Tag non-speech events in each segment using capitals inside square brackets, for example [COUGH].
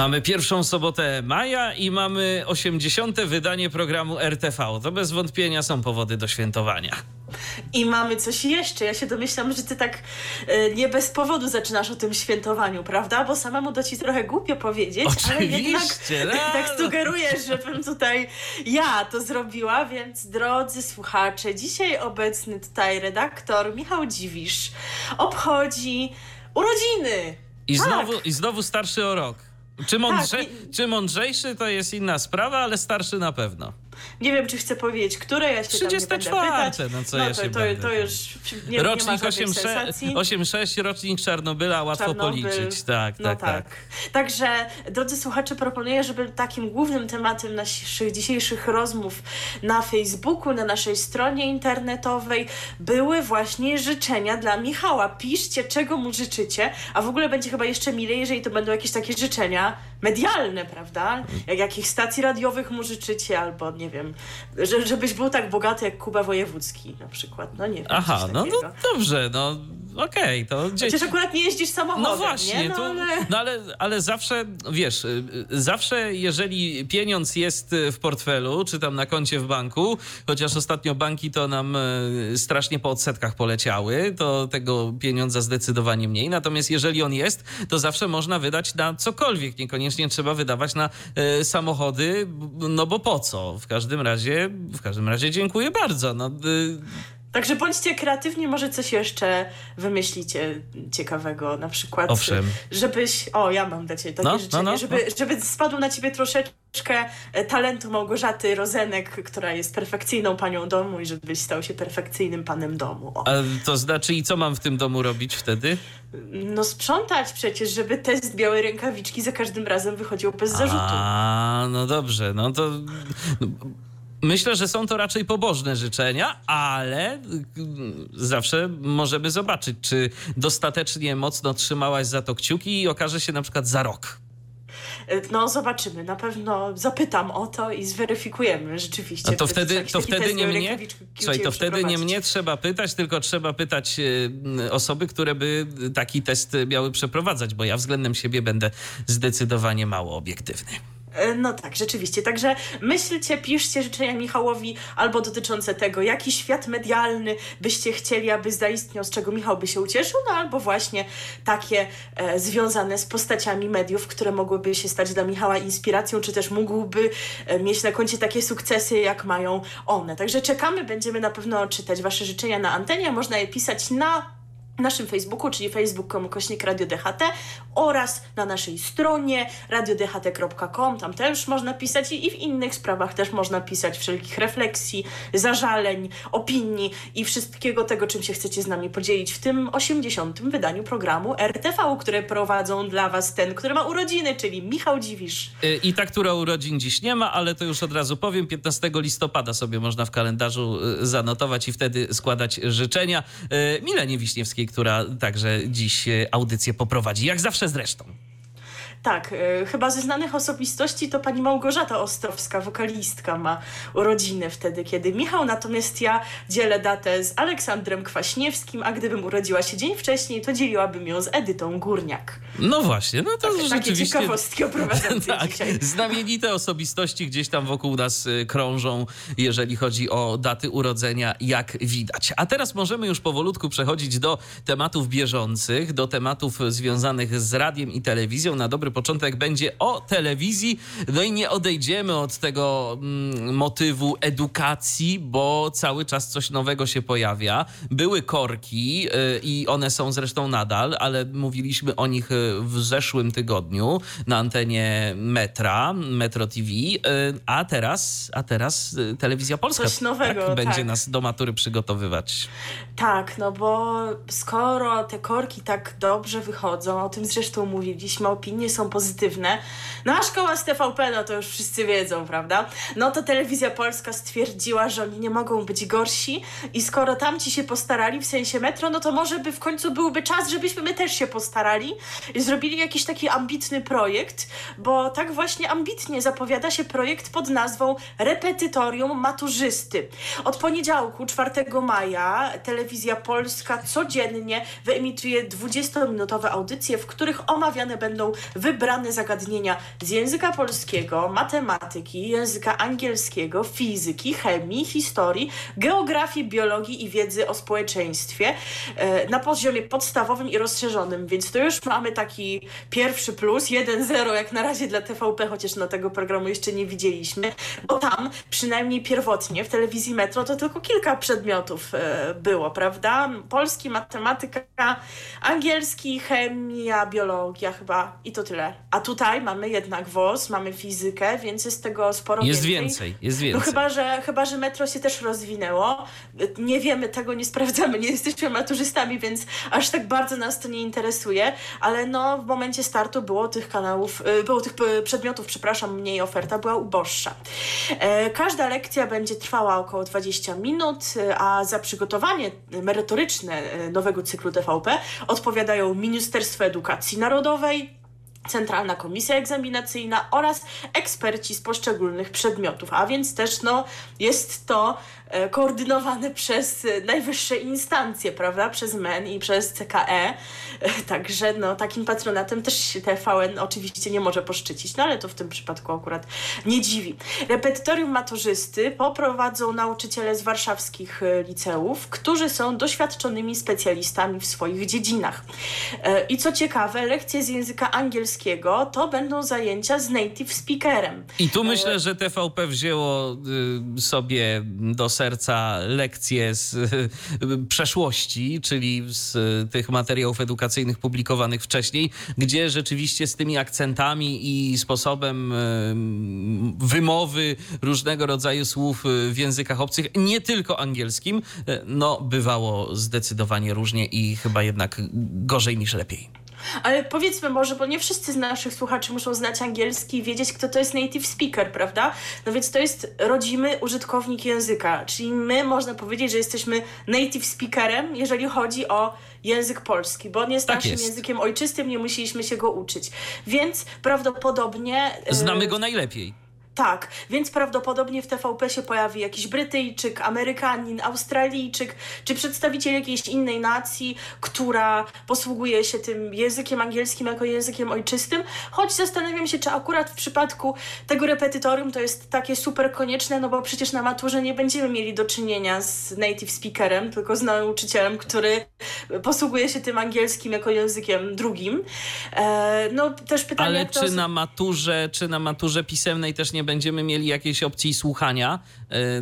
Mamy pierwszą sobotę maja i mamy 80. wydanie programu RTV. To bez wątpienia są powody do świętowania. I mamy coś jeszcze. Ja się domyślam, że ty tak e, nie bez powodu zaczynasz o tym świętowaniu, prawda? Bo samemu to ci trochę głupio powiedzieć, ale jednak Oczywiście, no. [LAUGHS] tak sugerujesz, żebym tutaj ja to zrobiła, więc drodzy słuchacze, dzisiaj obecny tutaj redaktor Michał Dziwisz obchodzi urodziny. I Tak. znowu, I znowu starszy o rok. Czy, mądrze, Tak, czy mądrzejszy to jest inna sprawa, ale starszy na pewno. Nie wiem, czy chcę powiedzieć, które ja się tam nie będę 34, pytać. no co no ja to, się to, będę to już nie, nie ma rocznik żadnej 8-6, sensacji. 8-6, rocznik Czarnobyla, łatwo Czarnobyl. policzyć. Tak, No tak, tak. Także, drodzy słuchacze, proponuję, żeby takim głównym tematem naszych dzisiejszych rozmów na Facebooku, na naszej stronie internetowej były właśnie życzenia dla Michała. Piszcie, czego mu życzycie, a w ogóle będzie chyba jeszcze milej, jeżeli to będą jakieś takie życzenia medialne, prawda? Jak jakich stacji radiowych mu życzycie, albo nie wiem, że, żebyś był tak bogaty jak Kuba Wojewódzki na przykład. No nie wiem. Aha, no, no dobrze, no okej, to gdzieś... Chociaż akurat nie jeździsz samochodem, No właśnie, nie? No, to, ale... no ale, ale zawsze, wiesz, y, y, zawsze jeżeli pieniądz jest y, w portfelu, czy tam na koncie w banku, chociaż ostatnio banki to nam strasznie po odsetkach poleciały, to tego pieniądza zdecydowanie mniej. Natomiast jeżeli on jest, to zawsze można wydać na cokolwiek. Niekoniecznie trzeba wydawać na y, samochody, no bo po co? W każdym razie, w każdym razie dziękuję bardzo. No, y, Także bądźcie kreatywni, może coś jeszcze wymyślicie ciekawego, na przykład. Owszem. Żebyś. O, ja mam dla ciebie takie No, no, życzenie, no, żeby, żeby spadł na ciebie troszeczkę e, talentu Małgorzaty Rozenek, która jest perfekcyjną panią domu i żebyś stał się perfekcyjnym panem domu. O. a to znaczy, i co mam w tym domu robić wtedy? No sprzątać przecież, żeby test białej rękawiczki za każdym razem wychodził bez zarzutu. A, no dobrze, no to. Myślę, że są to raczej pobożne życzenia, ale y, zawsze możemy zobaczyć, czy dostatecznie mocno trzymałaś za to kciuki i okaże się na przykład za rok. E, No zobaczymy, na pewno zapytam o to i zweryfikujemy rzeczywiście. A to wtedy, to wtedy nie mnie. Słuchaj, to wtedy nie mnie trzeba pytać, tylko trzeba pytać y, osoby, które by taki test miały przeprowadzać, bo ja względem siebie będę zdecydowanie mało obiektywny. E, No tak, rzeczywiście. Także myślcie, piszcie życzenia Michałowi albo dotyczące tego, jaki świat medialny byście chcieli, aby zaistniał, z czego Michał by się ucieszył, no albo właśnie takie e, związane z postaciami mediów, które mogłyby się stać dla Michała inspiracją, czy też mógłby e, mieć na koncie takie sukcesy, jak mają one. Także czekamy, będziemy na pewno czytać Wasze życzenia na antenie. Można je pisać na naszym Facebooku, czyli facebook.com kośnik Radio DHT oraz na naszej stronie radiodht.com. Tam też można pisać i w innych sprawach też można pisać wszelkich refleksji, zażaleń, opinii i wszystkiego tego, czym się chcecie z nami podzielić w tym 80. wydaniu programu RTV, które prowadzą dla Was ten, który ma urodziny, czyli Michał Dziwisz. Y, I ta, która urodzin dziś nie ma, ale to już od razu powiem, 15 listopada sobie można w kalendarzu y, zanotować i wtedy składać życzenia. Y, Milenie Wiśniewskiej, która także dziś y, audycję poprowadzi, jak zawsze zresztą. Tak, e, chyba ze znanych osobistości to pani Małgorzata Ostrowska, wokalistka, ma urodziny wtedy, kiedy Michał, natomiast ja dzielę datę z Aleksandrem Kwaśniewskim, a gdybym urodziła się dzień wcześniej, to dzieliłabym ją z Edytą Górniak. No właśnie, no to Takie rzeczywiście... ciekawostki o prowadzącej [LAUGHS] Tak, dzisiaj. znamienite osobistości gdzieś tam wokół nas y, krążą, jeżeli chodzi o daty urodzenia, jak widać. A teraz możemy już powolutku przechodzić do tematów bieżących, do tematów związanych z radiem i telewizją. Na dobry początek będzie o telewizji. No i nie odejdziemy od tego mm, motywu edukacji, bo cały czas coś nowego się pojawia. Były korki y, i one są zresztą nadal, ale mówiliśmy o nich y, w zeszłym tygodniu na antenie Metra, Metro TV, y, a teraz, a teraz Telewizja Polska Coś nowego, tak, [LAUGHS] będzie tak. nas do matury przygotowywać. Tak, no bo skoro te korki tak dobrze wychodzą, o tym zresztą mówiliśmy, opinie są są pozytywne. No a szkoła z TVP, no to już wszyscy wiedzą, prawda? No to telewizja polska stwierdziła, że oni nie mogą być gorsi i skoro tamci się postarali, w sensie metro, no to może by w końcu byłby czas, żebyśmy my też się postarali i zrobili jakiś taki ambitny projekt, bo tak właśnie ambitnie zapowiada się projekt pod nazwą Repetytorium Maturzysty. Od poniedziałku, 4 maja, telewizja polska codziennie wyemituje 20-minutowe audycje, w których omawiane będą wybrane zagadnienia z języka polskiego, matematyki, języka angielskiego, fizyki, chemii, historii, geografii, biologii i wiedzy o społeczeństwie e, na poziomie podstawowym i rozszerzonym, więc to już mamy taki pierwszy plus, 1-0 jak na razie dla TVP, chociaż no tego programu jeszcze nie widzieliśmy, bo tam przynajmniej pierwotnie w telewizji Metro to tylko kilka przedmiotów e, było, prawda? Polski, matematyka, angielski, chemia, biologia chyba i to tyle. A tutaj mamy jednak WOS, mamy fizykę, więc jest tego sporo Jest więcej. więcej, jest więcej. No chyba że, chyba, że metro się też rozwinęło. Nie wiemy tego, nie sprawdzamy, nie jesteśmy maturzystami, więc aż tak bardzo nas to nie interesuje, ale no w momencie startu było tych kanałów, y, było tych y, przedmiotów, przepraszam, mniej oferta była uboższa. E, Każda lekcja będzie trwała około 20 minut, y, a za przygotowanie merytoryczne nowego cyklu TVP odpowiadają Ministerstwo Edukacji Narodowej, Centralna Komisja Egzaminacyjna oraz eksperci z poszczególnych przedmiotów, a więc też no, jest to koordynowane przez e, najwyższe instancje, prawda, przez MEN i przez CKE, e, także no, takim patronatem też się TVN oczywiście nie może poszczycić, no ale to w tym przypadku akurat nie dziwi. Repetytorium maturzysty poprowadzą nauczyciele z warszawskich e, liceów, którzy są doświadczonymi specjalistami w swoich dziedzinach. E, I co ciekawe, lekcje z języka angielskiego to będą zajęcia z native speakerem. I E, tu myślę, że TVP wzięło y, sobie do serca lekcje z [LAUGHS] przeszłości, czyli z tych materiałów edukacyjnych publikowanych wcześniej, gdzie rzeczywiście z tymi akcentami i sposobem wymowy różnego rodzaju słów w językach obcych, nie tylko angielskim, y, no bywało zdecydowanie różnie i chyba jednak gorzej niż lepiej. Ale powiedzmy może, bo nie wszyscy z naszych słuchaczy muszą znać angielski i wiedzieć, kto to jest native speaker, prawda? No więc to jest rodzimy użytkownik języka, czyli my można powiedzieć, że jesteśmy native speakerem, jeżeli chodzi o język polski, bo on jest Tak naszym jest. językiem ojczystym, nie musieliśmy się go uczyć. Więc prawdopodobnie... Znamy go najlepiej. Tak, więc prawdopodobnie w TVP się pojawi jakiś Brytyjczyk, Amerykanin, Australijczyk, czy przedstawiciel jakiejś innej nacji, która posługuje się tym językiem angielskim jako językiem ojczystym. Choć zastanawiam się, czy akurat w przypadku tego repetytorium to jest takie super konieczne, no bo przecież na maturze nie będziemy mieli do czynienia z native speakerem, tylko z nauczycielem, który posługuje się tym angielskim jako językiem drugim. E, no też pytanie, Ale to czy osób- na maturze, czy na maturze pisemnej też nie będziemy mieli jakiejś opcji słuchania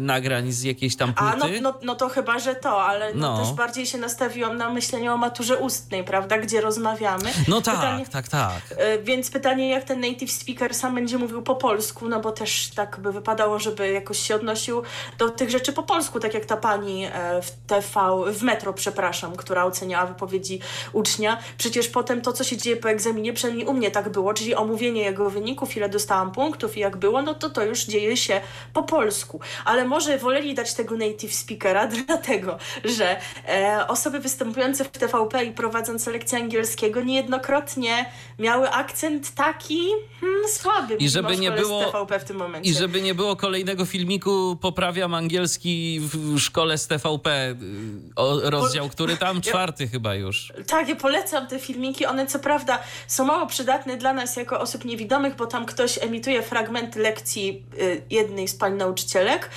nagrań z jakiejś tam A, no, płyty? no, no to chyba, że to, ale no. No. też bardziej się nastawiłam na myślenie o maturze ustnej, prawda, gdzie rozmawiamy. No tak, Pytanie, tak, tak. e, Więc pytanie, jak ten native speaker sam będzie mówił po polsku, no bo też tak by wypadało, żeby jakoś się odnosił do tych rzeczy po polsku, tak jak ta pani e, w TV, w Metro, przepraszam, która oceniała wypowiedzi ucznia. Przecież potem to, co się dzieje po egzaminie, przynajmniej u mnie tak było, czyli omówienie jego wyników, ile dostałam punktów i jak było, no to to już dzieje się po polsku. Ale może woleli dać tego native speakera, [LAUGHS] dlatego, że e, osoby występujące w TVP i prowadzące lekcje angielskiego niejednokrotnie miały akcent taki hmm, słaby. I żeby nie było- TVP w tym momencie. I żeby nie było kolejnego filmiku, poprawiam angielski w szkole z TVP, o, rozdział, który tam [LAUGHS] czwarty chyba już. Tak, ja polecam te filmiki. One co prawda są mało przydatne dla nas jako osób niewidomych, bo tam ktoś emituje fragment lekcji y, jednej z pań nauczycielek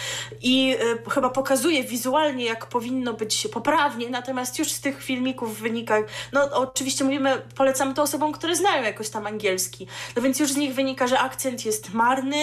i y, chyba pokazuje wizualnie, jak powinno być poprawnie, natomiast już z tych filmików wynika, no oczywiście mówimy, polecamy to osobom, które znają jakoś tam angielski, no więc już z nich wynika, że akcent jest marny,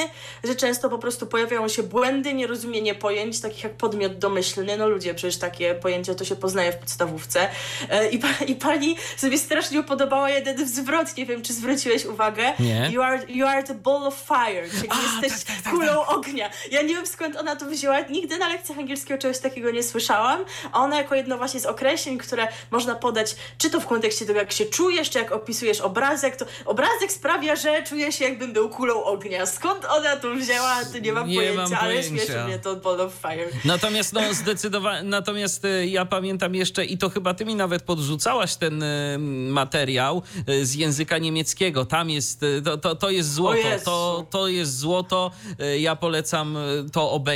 że często po prostu pojawiają się błędy, nierozumienie pojęć, takich jak podmiot domyślny, no ludzie, przecież takie pojęcia to się poznaje w podstawówce E, I, pa, I pani sobie strasznie podobała jeden zwrot, nie wiem, czy zwróciłeś uwagę. Nie. You are, you are the ball of fire, czyli jesteś tak, tak, tak, kulą ognia. Ja nie wiem skąd ona to wzięła. Nigdy na lekcjach angielskiego czegoś takiego nie słyszałam. A ona jako jedno właśnie z określeń, które można podać, czy to w kontekście tego, jak się czujesz, czy jak opisujesz obrazek, to obrazek sprawia, że czuję się jakbym był kulą ognia. Skąd ona to wzięła, to nie mam Nie pojęcia, mam ale pojęcia. śmieszy mnie to Ball of Fire. Natomiast no zdecydowanie, natomiast y, ja pamiętam jeszcze i to chyba ty mi nawet podrzucałaś ten y, materiał y, z języka niemieckiego. Tam jest, to, to, to jest złoto, to, to jest złoto. Ja polecam to obejrzeć,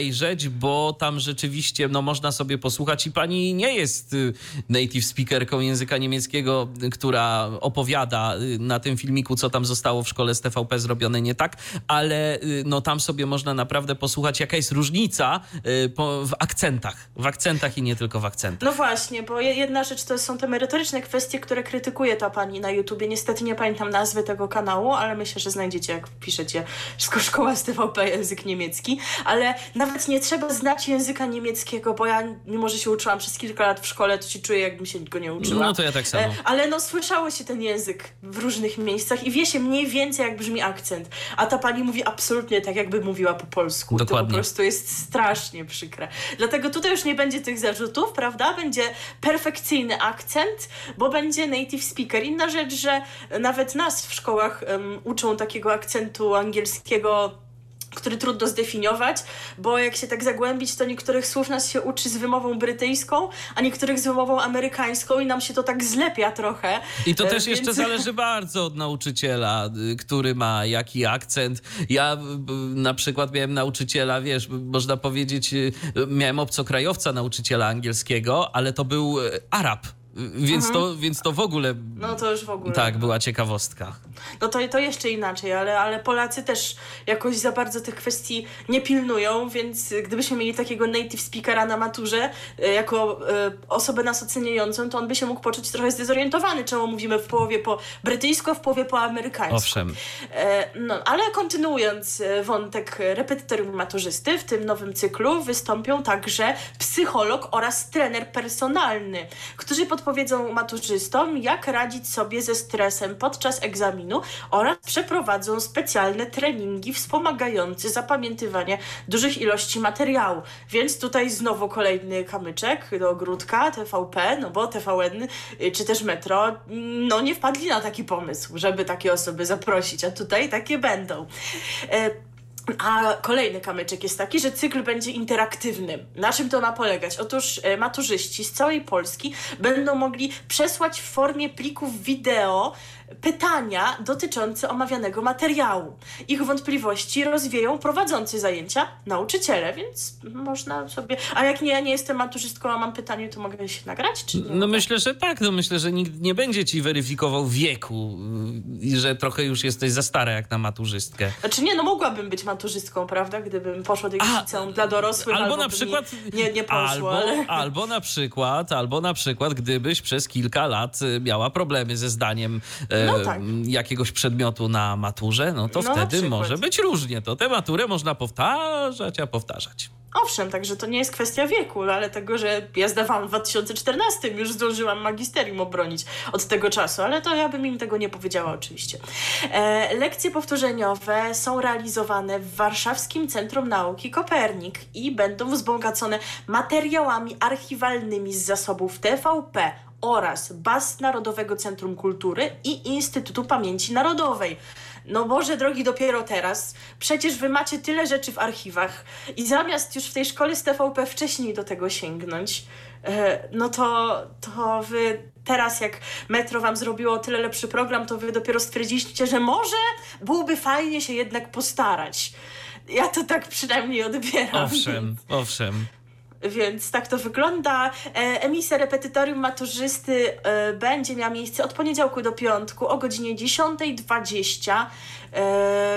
bo tam rzeczywiście no, można sobie posłuchać i pani nie jest y, native speakerką języka niemieckiego, która opowiada y, na tym filmiku, co tam zostało w szkole z TVP zrobione nie tak, ale y, no, tam sobie można naprawdę posłuchać, jaka jest różnica w akcentach. W akcentach i nie tylko w akcentach. No właśnie, bo je- jedna rzecz to są te merytoryczne kwestie, które krytykuje ta pani na YouTubie. Niestety nie pamiętam nazwy tego kanału, ale myślę, że znajdziecie, jak piszecie [LAUGHS] Szko- Szkoła z TVP język niemiecki. Ale nawet nie trzeba znać języka niemieckiego, bo ja, mimo że się uczyłam przez kilka lat w szkole, to się czuję, jakbym się go nie uczyła. No to ja tak samo. E, Ale no słyszało się ten język w różnych miejscach i wie się mniej więcej, jak brzmi akcent. A ta pani mówi absolutnie tak, jakby mówiła po polsku. To Dokładnie. po prostu jest strasznie przykre. Dlatego tutaj już nie będzie tych zarzutów, prawda? Będzie perfekcyjny akcent, bo będzie native speaker. Inna rzecz, że nawet nas w szkołach em, uczą takiego akcentu angielskiego który trudno zdefiniować, bo jak się tak zagłębić, to niektórych słów nas się uczy z wymową brytyjską, a niektórych z wymową amerykańską i nam się to tak zlepia trochę. I to E, też jeszcze więc- zależy [LAUGHS] bardzo od nauczyciela, y, który ma jaki akcent. Ja y, na przykład miałem nauczyciela, wiesz, y, można powiedzieć, miałem obcokrajowca nauczyciela angielskiego, ale to był Arab. Y, Więc, to, więc to w ogóle Mhm. No to już w ogóle. tak była ciekawostka. No to, to jeszcze inaczej, ale, ale Polacy też jakoś za bardzo tych kwestii nie pilnują, więc gdybyśmy mieli takiego native speakera na maturze, e, jako e, osobę nas oceniającą, to on by się mógł poczuć trochę zdezorientowany, czemu mówimy w połowie po brytyjsku, w połowie po amerykańsku. Owszem. E, No, ale kontynuując wątek repetytorium maturzysty, w tym nowym cyklu wystąpią także psycholog oraz trener personalny, którzy podpowiedzą maturzystom, jak radzić sobie ze stresem podczas egzaminu oraz przeprowadzą specjalne treningi wspomagające zapamiętywanie dużych ilości materiału. Więc tutaj znowu kolejny kamyczek do ogródka TVP, no bo TVN y, czy też Metro, mm, no nie wpadli na taki pomysł, żeby takie osoby zaprosić, a tutaj takie będą. A kolejny kamyczek jest taki, że cykl będzie interaktywny. Na czym to ma polegać? Otóż e, maturzyści z całej Polski będą mogli przesłać w formie plików wideo pytania dotyczące omawianego materiału. Ich wątpliwości rozwieją prowadzący zajęcia nauczyciele, więc można sobie. A jak nie, ja nie jestem maturzystką, a mam pytanie, to mogę się nagrać? Czy nie? No myślę, że tak. No myślę, że nikt nie będzie ci weryfikował wieku y, i że trochę już jesteś za stara jak na maturzystkę. Znaczy nie, no mogłabym być maturzystką, prawda? Gdybym poszła do jakiegoś liceum dla dorosłych, Albo albo na przykład. Nie, nie poszło, albo, ale... [LAUGHS] albo na przykład, albo na przykład, gdybyś przez kilka lat y, miała problemy ze zdaniem e, No tak. jakiegoś przedmiotu na maturze, no to No, wtedy może być różnie. To tę maturę można powtarzać, a powtarzać. Owszem, także to nie jest kwestia wieku, ale tego, że ja zdawałam w 2014, już zdążyłam magisterium obronić od tego czasu, ale to ja bym im tego nie powiedziała oczywiście. E, lekcje powtórzeniowe są realizowane w Warszawskim Centrum Nauki Kopernik i będą wzbogacone materiałami archiwalnymi z zasobów TVP oraz BAS Narodowego Centrum Kultury i Instytutu Pamięci Narodowej. No Boże drogi, dopiero teraz. Przecież wy macie tyle rzeczy w archiwach i zamiast już w tej szkole z TVP wcześniej do tego sięgnąć, e, no to, to wy teraz jak Metro wam zrobiło tyle lepszy program, to wy dopiero stwierdziliście, że może byłoby fajnie się jednak postarać. Ja to tak przynajmniej odbieram. Owszem, owszem. Więc tak to wygląda. E, emisja repetytorium maturzysty e, będzie miała miejsce od poniedziałku do piątku o godzinie 10.20 e,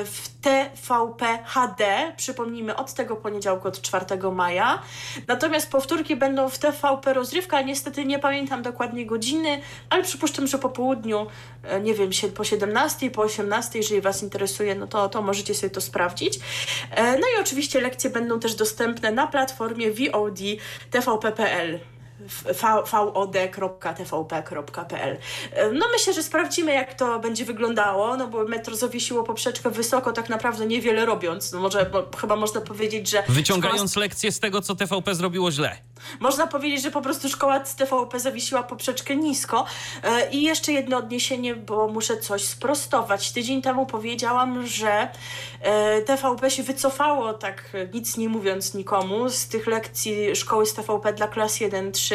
w TVP HD. Przypomnijmy, od tego poniedziałku, od 4 maja. Natomiast powtórki będą w TVP Rozrywka. Niestety nie pamiętam dokładnie godziny, ale przypuszczam, że po południu, e, nie wiem, po 17, po 18, jeżeli Was interesuje, no to, to możecie sobie to sprawdzić. E, No i oczywiście lekcje będą też dostępne na platformie VOD TVP.pl. vod.tvp.pl. No myślę, że sprawdzimy, jak to będzie wyglądało, no bo metro zawiesiło poprzeczkę wysoko, tak naprawdę niewiele robiąc. No może chyba można powiedzieć, że... Wyciągając szkoła... lekcje z tego, co TVP zrobiło źle. Można powiedzieć, że po prostu szkoła z TVP zawiesiła poprzeczkę nisko. E, I jeszcze jedno odniesienie, bo muszę coś sprostować. Tydzień temu powiedziałam, że e, TVP się wycofało, tak nic nie mówiąc nikomu, z tych lekcji szkoły z TVP dla klas 1-3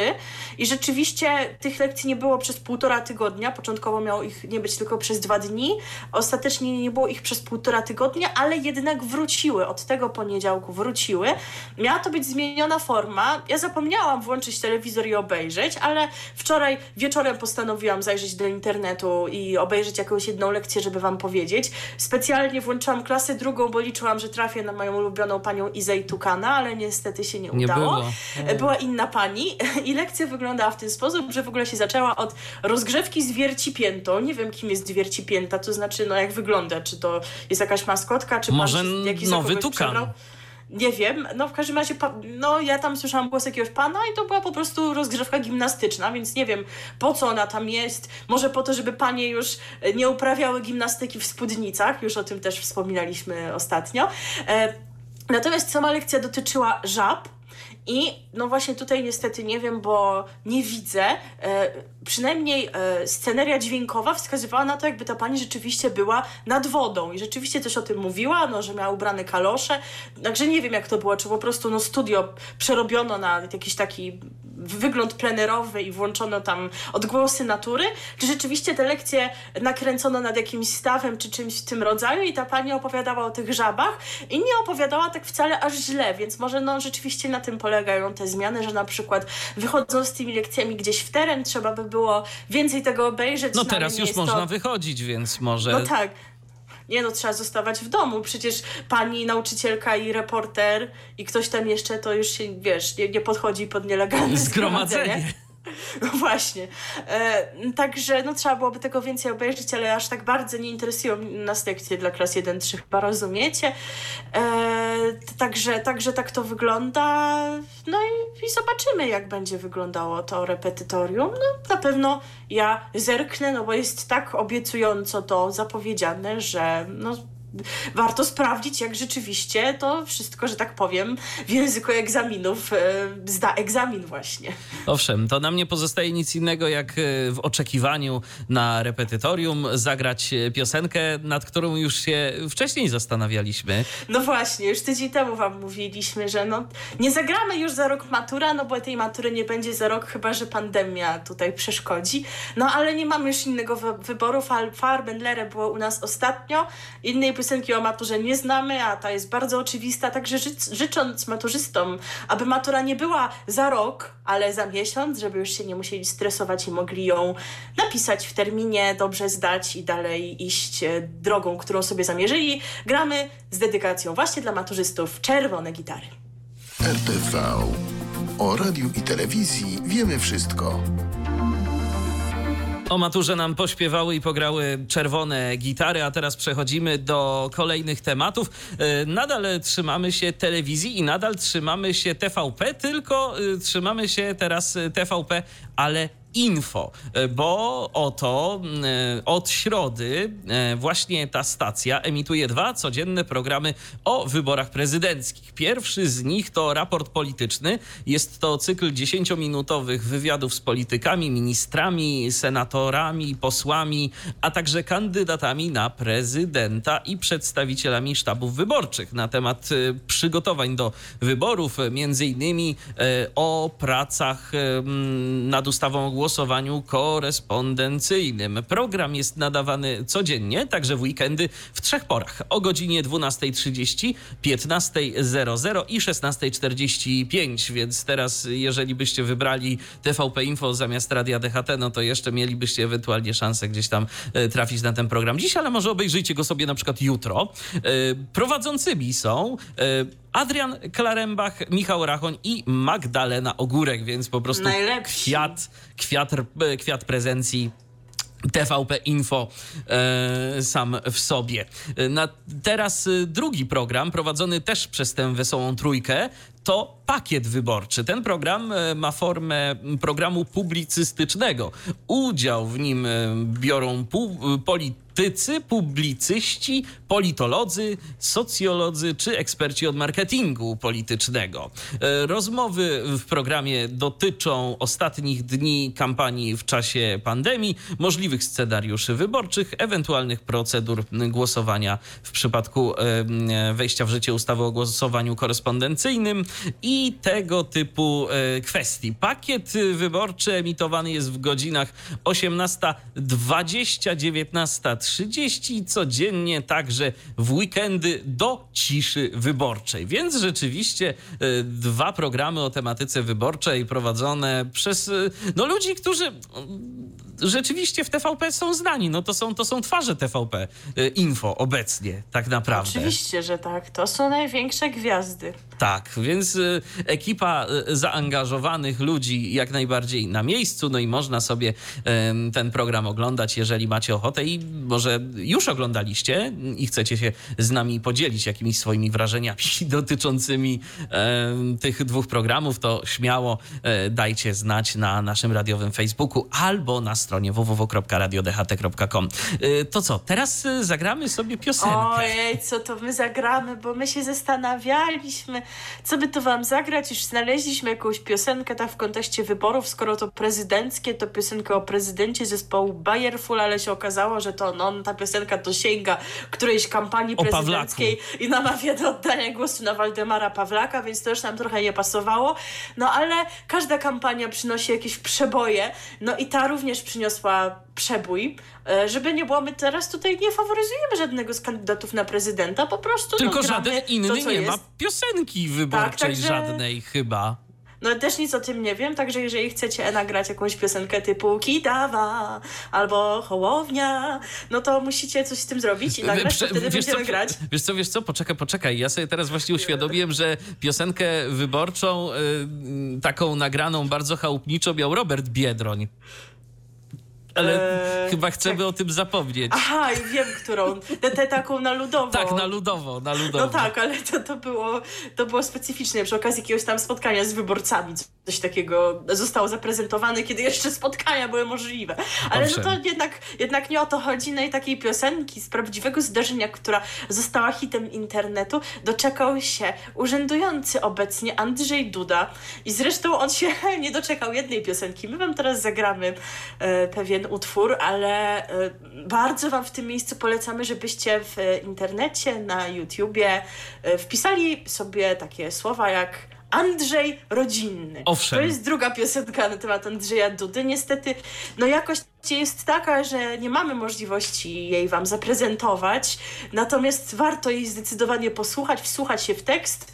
i rzeczywiście tych lekcji nie było przez półtora tygodnia. Początkowo miało ich nie być tylko przez dwa dni. Ostatecznie nie było ich przez półtora tygodnia, ale jednak wróciły. Od tego poniedziałku wróciły. Miała to być zmieniona forma. Ja zapomniałam włączyć telewizor i obejrzeć, ale wczoraj wieczorem postanowiłam zajrzeć do internetu i obejrzeć jakąś jedną lekcję, żeby wam powiedzieć. Specjalnie włączyłam klasę drugą, bo liczyłam, że trafię na moją ulubioną panią Izę Tukana, ale niestety się nie, nie udało. Było. Była inna pani i lekcja wyglądała w ten sposób, że w ogóle się zaczęła od rozgrzewki z wiercipiętą. Nie wiem, kim jest wiercipięta, to znaczy, no jak wygląda, czy to jest jakaś maskotka, czy Może jakiś nowy tukan. Przebrał. Nie wiem, no w każdym razie, no ja tam słyszałam głos jakiegoś pana i to była po prostu rozgrzewka gimnastyczna, więc nie wiem po co ona tam jest. Może po to, żeby panie już nie uprawiały gimnastyki w spódnicach, już o tym też wspominaliśmy ostatnio. E, natomiast sama lekcja dotyczyła żab, i no właśnie tutaj niestety nie wiem, bo nie widzę. E, przynajmniej e, sceneria dźwiękowa wskazywała na to, jakby ta pani rzeczywiście była nad wodą i rzeczywiście coś o tym mówiła, no, że miała ubrane kalosze. Także nie wiem, jak to było, czy po prostu no, studio przerobiono na jakiś taki wygląd plenerowy i włączono tam odgłosy natury, czy rzeczywiście te lekcje nakręcono nad jakimś stawem czy czymś w tym rodzaju i ta pani opowiadała o tych żabach i nie opowiadała tak wcale aż źle, więc może no rzeczywiście na tym polegają te zmiany, że na przykład wychodząc z tymi lekcjami gdzieś w teren, trzeba by było więcej tego obejrzeć. No teraz już można to... wychodzić, więc może... No tak, nie no, trzeba zostawać w domu. Przecież pani nauczycielka i reporter i ktoś tam jeszcze, to już się, wiesz, nie, nie podchodzi pod nielegalne zgromadzenie. [LAUGHS] No właśnie. E, także no, trzeba byłoby tego więcej obejrzeć, ale aż tak bardzo nie interesują nas lekcje dla klas 1-3, chyba rozumiecie. E, także, także tak to wygląda. No i, i, zobaczymy, jak będzie wyglądało to repetytorium. No na pewno ja zerknę, no bo jest tak obiecująco to zapowiedziane, że no, warto sprawdzić, jak rzeczywiście to wszystko, że tak powiem, w języku egzaminów e, zda egzamin właśnie. Owszem, to nam nie pozostaje nic innego, jak e, w oczekiwaniu na repetytorium zagrać e, piosenkę, nad którą już się wcześniej zastanawialiśmy. No właśnie, już tydzień temu wam mówiliśmy, że no, nie zagramy już za rok matura, no bo tej matury nie będzie za rok, chyba że pandemia tutaj przeszkodzi. No ale nie mamy już innego wyboru. Farbendlere było u nas ostatnio, innej piosenki o maturze nie znamy, a ta jest bardzo oczywista, także ży życząc maturzystom, aby matura nie była za rok, ale za miesiąc, żeby już się nie musieli stresować i mogli ją napisać w terminie, dobrze zdać i dalej iść e, drogą, którą sobie zamierzyli, gramy z dedykacją właśnie dla maturzystów czerwone gitary. RTV. O radiu i telewizji wiemy wszystko. O maturze nam pośpiewały i pograły czerwone gitary, a teraz przechodzimy do kolejnych tematów. E, nadal trzymamy się telewizji i nadal trzymamy się TVP, tylko e, trzymamy się teraz TVP, ale info, e, bo oto e, od środy e, właśnie ta stacja emituje dwa codzienne programy o wyborach prezydenckich. Pierwszy z nich to raport polityczny. Jest to cykl dziesięciominutowych wywiadów z politykami, ministrami, senatorami, posłami, a także kandydatami na prezydenta i przedstawicielami sztabów wyborczych na temat przygotowań do wyborów, między innymi o pracach nad ustawą głosowaniu korespondencyjnym. Program jest nadawany codziennie, także w weekendy w trzech porach. O godzinie 12.30, 15.00 i 16.45. Więc teraz, jeżeli byście wybrali TVP Info zamiast Radia DHT, no to jeszcze mielibyście ewentualnie szansę gdzieś tam e, trafić na ten program dziś, ale może obejrzyjcie go sobie na przykład jutro. E, prowadzącymi są e, Adrian Klarembach, Michał Rachoń i Magdalena Ogórek, więc po prostu Najlepsi. kwiat, kwiat, kwiat prezencji TVP Info e, sam w sobie. Na, teraz drugi program, prowadzony też przez tę wesołą trójkę, to pakiet wyborczy. Ten program e, ma formę programu publicystycznego. Udział w nim e, biorą politycy, publicyści, politolodzy, socjolodzy czy eksperci od marketingu politycznego. E, rozmowy w programie dotyczą ostatnich dni kampanii w czasie pandemii, możliwych scenariuszy wyborczych, ewentualnych procedur głosowania w przypadku wejścia w życie ustawy o głosowaniu korespondencyjnym i tego typu e, kwestii. Pakiet wyborczy emitowany jest w godzinach 18.20, 19.30 codziennie, także w weekendy do ciszy wyborczej. Więc rzeczywiście e, dwa programy o tematyce wyborczej prowadzone przez e, no, ludzi, którzy rzeczywiście w TVP są znani. No to są, to są twarze TVP Info obecnie, tak naprawdę. Oczywiście, że tak. To są największe gwiazdy. Tak, więc ekipa zaangażowanych ludzi jak najbardziej na miejscu, no i można sobie ten program oglądać, jeżeli macie ochotę i może już oglądaliście i chcecie się z nami podzielić jakimiś swoimi wrażeniami [LAUGHS] dotyczącymi tych dwóch programów, to śmiało e, dajcie znać na naszym radiowym Facebooku albo na stronie www.radiodht.com. E, to co, teraz e, zagramy sobie piosenkę. Ojej, co to my zagramy, bo my się zastanawialiśmy, co by to wam zagrać, już znaleźliśmy jakąś piosenkę tak w kontekście wyborów, skoro to prezydenckie, to piosenkę o prezydencie zespołu Bayerful, ale się okazało, że to no, ta piosenka dosięga którejś kampanii prezydenckiej i namawia do oddania głosu na Waldemara Pawlaka, więc to już nam trochę nie pasowało. No ale każda kampania przynosi jakieś przeboje, no i ta również przyniosła przebój. E, Żeby nie było, my teraz tutaj nie faworyzujemy żadnego z kandydatów na prezydenta, po prostu Tylko no, żaden inny to, co nie jest. ma piosenki wyborczej także- żadnej chyba. No też nic o tym nie wiem, także jeżeli chcecie nagrać jakąś piosenkę typu Kidawa albo Hołownia, no to musicie coś z tym zrobić i nagrać, Prze- wtedy wiesz, co, będziemy grać. wiesz co, wiesz co, poczekaj, poczekaj. Ja sobie teraz właśnie uświadomiłem, że piosenkę wyborczą, y, taką nagraną bardzo chałupniczo miał Robert Biedroń. Ale Eee, chyba chcemy czek- o tym zapomnieć. Aha, i wiem, którą. Tę taką na ludową. tak, na ludowo, na ludowo. No tak, ale to, to, było, to było specyficzne. Przy okazji jakiegoś tam spotkania z wyborcami coś takiego zostało zaprezentowane, kiedy jeszcze spotkania były możliwe. Ale no Owszem. to jednak, jednak nie o to chodzi. No i takiej piosenki z prawdziwego zdarzenia, która została hitem internetu, doczekał się urzędujący obecnie Andrzej Duda. I zresztą on się [LAUGHS] nie doczekał jednej piosenki. My wam teraz zagramy e, pewien utwór, ale e, bardzo wam w tym miejscu polecamy, żebyście w internecie, na YouTubie e, wpisali sobie takie słowa jak Andrzej Rodzinny. Owszem. To jest druga piosenka na temat Andrzeja Dudy. Niestety, no jakość jest taka, że nie mamy możliwości jej wam zaprezentować, natomiast warto jej zdecydowanie posłuchać, wsłuchać się w tekst.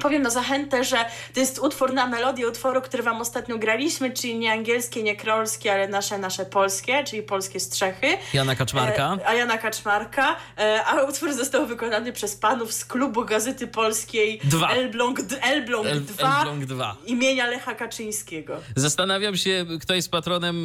Powiem na zachętę, że to jest utwór na melodię utworu, który wam ostatnio graliśmy, czyli nie angielskie, nie krolskie, ale nasze, nasze polskie, czyli polskie strzechy. Jana Kaczmarka. E, a Jana Kaczmarka. E, a utwór został wykonany przez panów z klubu Gazety Polskiej Dwa. Elbląg, Elbląg El- 2 Elbląg 2. imienia Lecha Kaczyńskiego. Zastanawiam się, kto jest patronem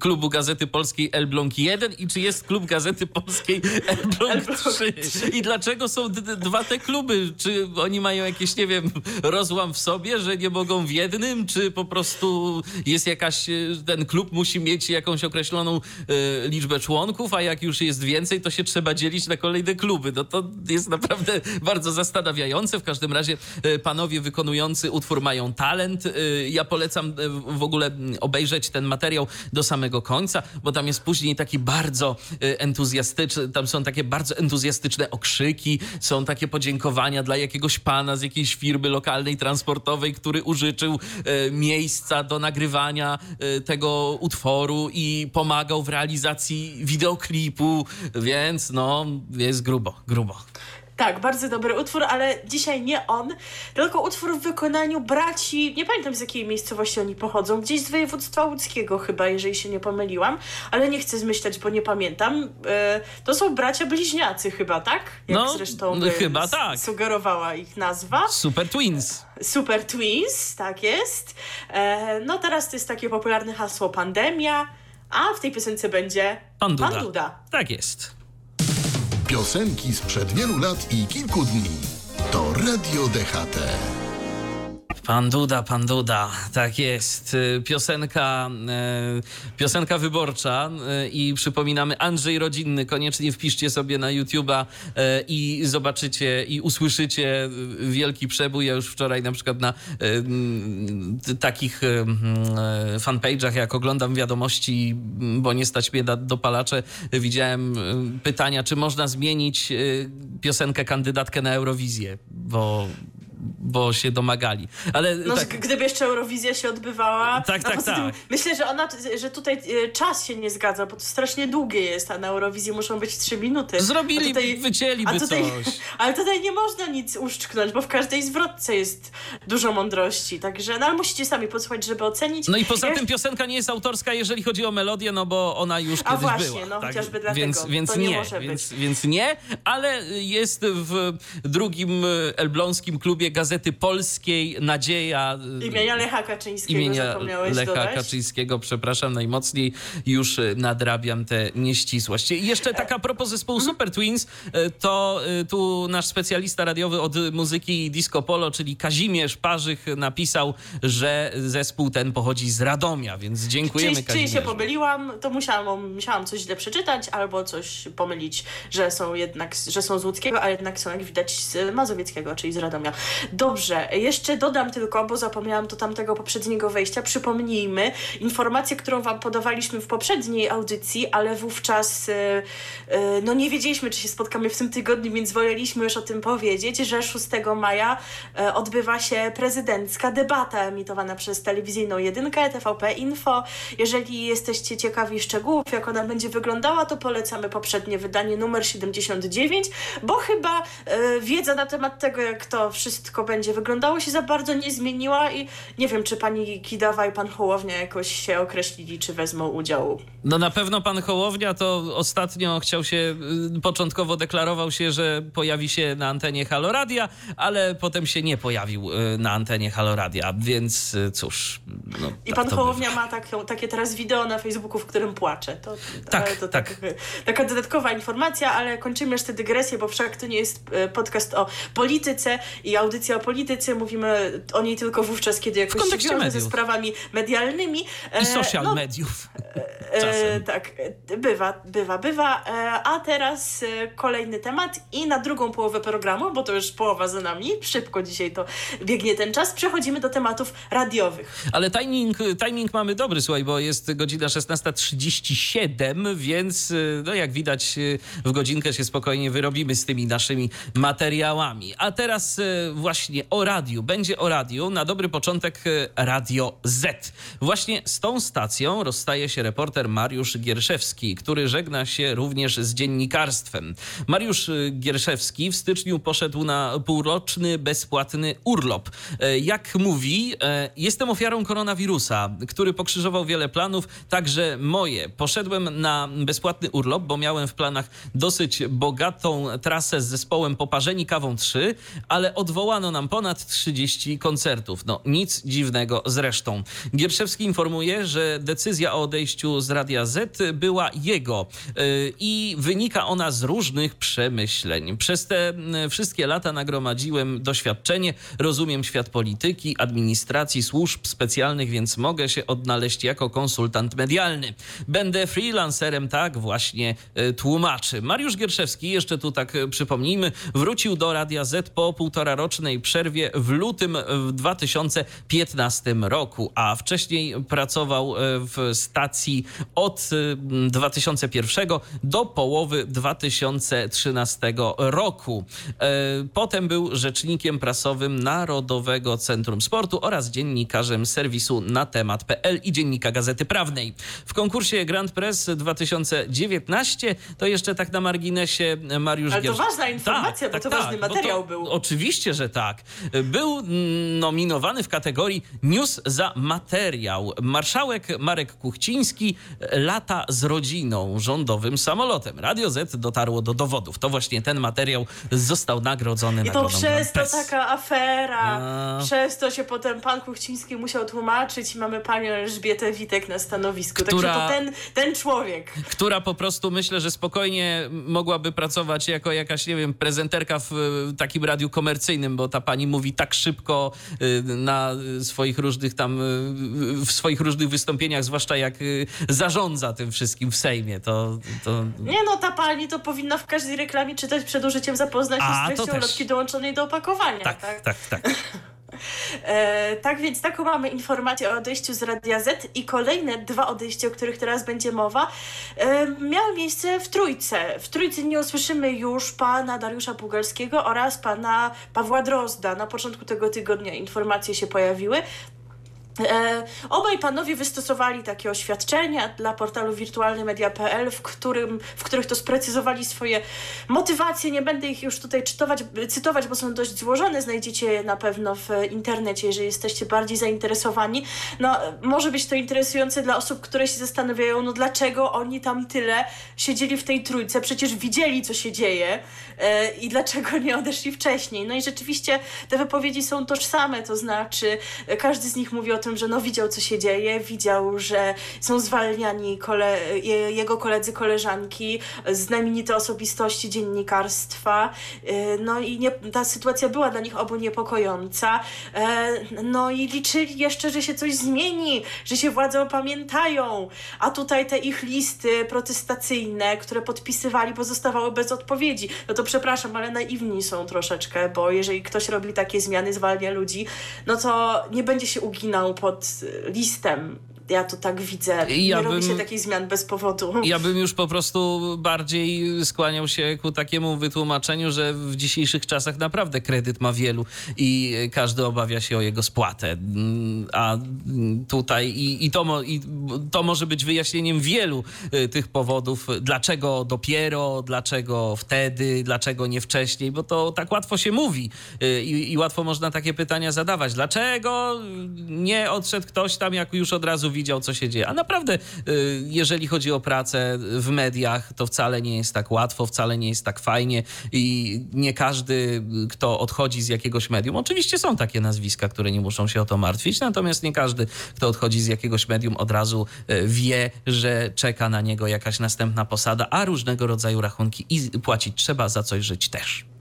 klubu Gazety Polskiej Elbląg 1 i czy jest klub Gazety Polskiej Elbląg Elbląg 3. I dlaczego są dwa te kluby? Czy oni mają jakiś, nie wiem, rozłam w sobie, że nie mogą w jednym? Czy po prostu jest jakaś, e, ten klub musi mieć jakąś określoną e, liczbę członków, a jak już jest więcej, to się trzeba dzielić na kolejne kluby. No to jest naprawdę bardzo zastanawiające. W każdym razie e, panowie wykonujący utwór mają talent. E, Ja polecam w ogóle obejrzeć ten materiał do samego końca, bo tam jest później taki bardzo entuzjastyczny, tam są takie bardzo entuzjastyczne okrzyki, są takie podziękowania dla jakiegoś pana z jakiejś firmy lokalnej, transportowej, który użyczył e, miejsca do nagrywania e, tego utworu i pomagał w realizacji wideoklipu, więc no, jest grubo, grubo. Tak, bardzo dobry utwór, ale dzisiaj nie on, tylko utwór w wykonaniu braci, nie pamiętam z jakiej miejscowości oni pochodzą, gdzieś z województwa łódzkiego chyba, jeżeli się nie pomyliłam, ale nie chcę zmyślać, bo nie pamiętam. E, to są bracia bliźniacy chyba, tak? Jak No, zresztą no by chyba tak. sugerowała ich nazwa. Super Twins. Super Twins, tak jest. E, no teraz to jest takie popularne hasło pandemia, a w tej piosence będzie Pan Duda. Pan Duda. Tak jest. Piosenki sprzed wielu lat i kilku dni. To Radio DHT. Pan Duda, pan Duda, tak jest. Y, Piosenka, e, piosenka wyborcza e, i przypominamy Andrzej Rodzinny. Koniecznie wpiszcie sobie na YouTube'a i zobaczycie i usłyszycie wielki przebój. Ja już wczoraj na przykład na takich fanpage'ach, jak oglądam wiadomości, bo nie stać mnie na dopalacze, widziałem pytania, czy można zmienić piosenkę kandydatkę na Eurowizję, bo bo się domagali. Ale No, tak, gdyby jeszcze Eurowizja się odbywała. Tak, tak, tym tak. Myślę, że ona, że tutaj e, czas się nie zgadza, bo to strasznie długie jest, a na Eurowizji muszą być trzy minuty. Zrobili, A tutaj- wycięliby a tutaj, coś. [LAUGHS] Ale tutaj nie można nic uszczknąć, bo w każdej zwrotce jest dużo mądrości, także, no ale musicie sami posłuchać, żeby ocenić. No i poza Ja- tym piosenka nie jest autorska, jeżeli chodzi o melodię, no bo ona już A kiedyś właśnie, była. tak? no, chociażby dlatego. Więc, więc nie nie, może być. więc, więc nie, ale jest w drugim e, elbląskim klubie Gazety Polskiej Nadzieja. e, Imienia Lecha Kaczyńskiego imienia Lecha dodać. Kaczyńskiego, przepraszam najmocniej, już e, nadrabiam te nieścisłości. I jeszcze taka propos zespołu Mhm. Super Twins, e, to tu nasz specjalista radiowy od muzyki disco polo, czyli Kazimierz Parzych napisał, że zespół ten pochodzi z Radomia, więc dziękujemy Czyli, czyli się Kazimierzu. pomyliłam, to musiałam, musiałam coś źle przeczytać albo coś pomylić, że są jednak, że są z Łódzkiego, a jednak są jak widać z Mazowieckiego, czyli z Radomia. Dobrze, jeszcze dodam tylko, bo zapomniałam to tamtego poprzedniego wejścia, przypomnijmy informację, którą wam podawaliśmy w poprzedniej audycji, ale wówczas e, e, no nie wiedzieliśmy, czy się spotkamy w tym tygodniu, więc woleliśmy już o tym powiedzieć, że 6 maja e, odbywa się prezydencka debata emitowana przez telewizyjną jedynkę TVP Info. Jeżeli jesteście ciekawi szczegółów, jak ona będzie wyglądała, to polecamy poprzednie wydanie numer 79, bo chyba wiedza na temat tego, jak to wszystko będzie wyglądało, się za bardzo nie zmieniła i nie wiem, czy pani Kidawa i pan Hołownia jakoś się określili, czy wezmą udział. No na pewno pan Hołownia to ostatnio chciał się, y, początkowo deklarował się, że pojawi się na antenie Haloradia, ale potem się nie pojawił y, na antenie Haloradia, więc y, cóż. No, I tak pan Hołownia ma taką, takie teraz wideo na Facebooku, w którym płacze. To, Tak, to tak. taka dodatkowa informacja, ale kończymy już tę dygresję, bo wszak to nie jest podcast o polityce i audycja o polityce. Mówimy o niej tylko wówczas, kiedy jakoś się kontekście wiąże ze mediów. sprawami medialnymi. E, I social no, mediów. E, [LAUGHS] Czasem. tak, e, bywa, bywa, bywa. E, a teraz e, kolejny temat i na drugą połowę programu, bo to już połowa za nami, szybko dzisiaj to biegnie ten czas, przechodzimy do tematów radiowych. Ale timing, timing mamy dobry, słuchaj, bo jest godzina 16.37, więc no jak widać w godzinkę się spokojnie wyrobimy z tymi naszymi materiałami. A teraz właśnie o radiu. Będzie o radiu. Na dobry początek y, Radio Z. Właśnie z tą stacją rozstaje się reporter Mariusz Gierszewski, który żegna się również z dziennikarstwem. Mariusz y, Gierszewski w styczniu poszedł na półroczny, bezpłatny urlop. E, Jak mówi, e, jestem ofiarą koronawirusa, który pokrzyżował wiele planów, także moje. Poszedłem na bezpłatny urlop, bo miałem w planach dosyć bogatą trasę z zespołem Poparzeni Kawą 3, ale odwołano nam ponad 30 koncertów. No nic dziwnego zresztą. Gierszewski informuje, że decyzja o odejściu z Radia Z była jego e, i wynika ona z różnych przemyśleń. Przez te m, wszystkie lata nagromadziłem doświadczenie, rozumiem świat polityki, administracji, służb specjalnych, więc mogę się odnaleźć jako konsultant medialny. Będę freelancerem, tak właśnie e, tłumaczy. Mariusz Gierszewski, jeszcze tu tak przypomnijmy, wrócił do Radia Z po półtora rocznej przerwie w lutym e, w 2015 roku, a wcześniej pracował e, w stacji od e, 2001 do połowy 2013 roku. E, Potem był rzecznikiem prasowym Narodowego Centrum Sportu oraz dziennikarzem serwisu na temat.pl i dziennika Gazety Prawnej. W konkursie Grand Press 2019 to jeszcze tak na marginesie Mariusz Ale to Giersz- ważna informacja, bo to ważny bo materiał był. Oczywiście, że tak. Był mm, nominowany w kategorii News za materiał. Marszałek Marek Kuchciński lata z rodziną rządowym samolotem. Radio Z dotarło do dowodów. To właśnie ten materiał został nagrodzony I to przez to Press. taka afera. A. Przez to się potem pan Kuchciński musiał tłumaczyć i mamy panią Elżbietę Witek na stanowisku. Która- Także to ten, ten człowiek. która po prostu myślę, że spokojnie mogłaby pracować jako jakaś, nie wiem, prezenterka w e, takim radiu komercyjnym, bo ta pani mówi tak szybko y, na swoich różnych tam, y, w swoich różnych wystąpieniach, zwłaszcza jak y, zarządza tym wszystkim w Sejmie, to... to... Nie no, ta pani to powinna w każdej reklamie czytać przed użyciem zapoznać się z treścią lotki dołączonej do opakowania. Tak, tak, tak. tak. E, tak więc taką mamy informację o odejściu z Radia Z i kolejne dwa odejścia, o których teraz będzie mowa, e, miały miejsce w Trójce. W Trójce nie usłyszymy już pana Dariusza Pugalskiego oraz pana Pawła Drozda. Na początku tego tygodnia informacje się pojawiły. E, obaj panowie wystosowali takie oświadczenia dla portalu wirtualnymedia.pl, w, którym, w których to sprecyzowali swoje motywacje. Nie będę ich już tutaj czytować, cytować, bo są dość złożone. Znajdziecie je na pewno w internecie, jeżeli jesteście bardziej zainteresowani. No, może być to interesujące dla osób, które się zastanawiają, no dlaczego oni tam tyle siedzieli w tej trójce, przecież widzieli, co się dzieje e, i dlaczego nie odeszli wcześniej. No i rzeczywiście te wypowiedzi są tożsame, to znaczy e, każdy z nich mówi o tym, że no widział, co się dzieje, widział, że są zwalniani kole, je, jego koledzy, koleżanki, znamienite osobistości dziennikarstwa. E, No i nie, ta sytuacja była dla nich obu niepokojąca. E, No i liczyli jeszcze, że się coś zmieni, że się władze opamiętają. A tutaj te ich listy protestacyjne, które podpisywali, pozostawały bez odpowiedzi. No to przepraszam, ale naiwni są troszeczkę, bo jeżeli ktoś robi takie zmiany, zwalnia ludzi, no to nie będzie się uginał pod listem. Ja to tak widzę. Ja nie robi bym- się takich zmian bez powodu. Ja bym już po prostu bardziej skłaniał się ku takiemu wytłumaczeniu, że w dzisiejszych czasach naprawdę kredyt ma wielu i każdy obawia się o jego spłatę. Mm, A tutaj i, i, to, i to może być wyjaśnieniem wielu y, tych powodów, dlaczego dopiero, dlaczego wtedy, dlaczego nie wcześniej, bo to tak łatwo się mówi y, i, i łatwo można takie pytania zadawać. Dlaczego nie odszedł ktoś tam, jak już od razu widział, co się dzieje? A naprawdę, y, jeżeli chodzi o pracę w mediach, to wcale nie jest tak łatwo, wcale nie jest tak fajnie i nie każdy, kto odchodzi z jakiegoś medium, oczywiście są takie nazwiska, które nie muszą się o to martwić, natomiast nie każdy, kto odchodzi z jakiegoś medium, od razu y, wie, że czeka na niego jakaś następna posada, a różnego rodzaju rachunki i płacić trzeba, za coś żyć też.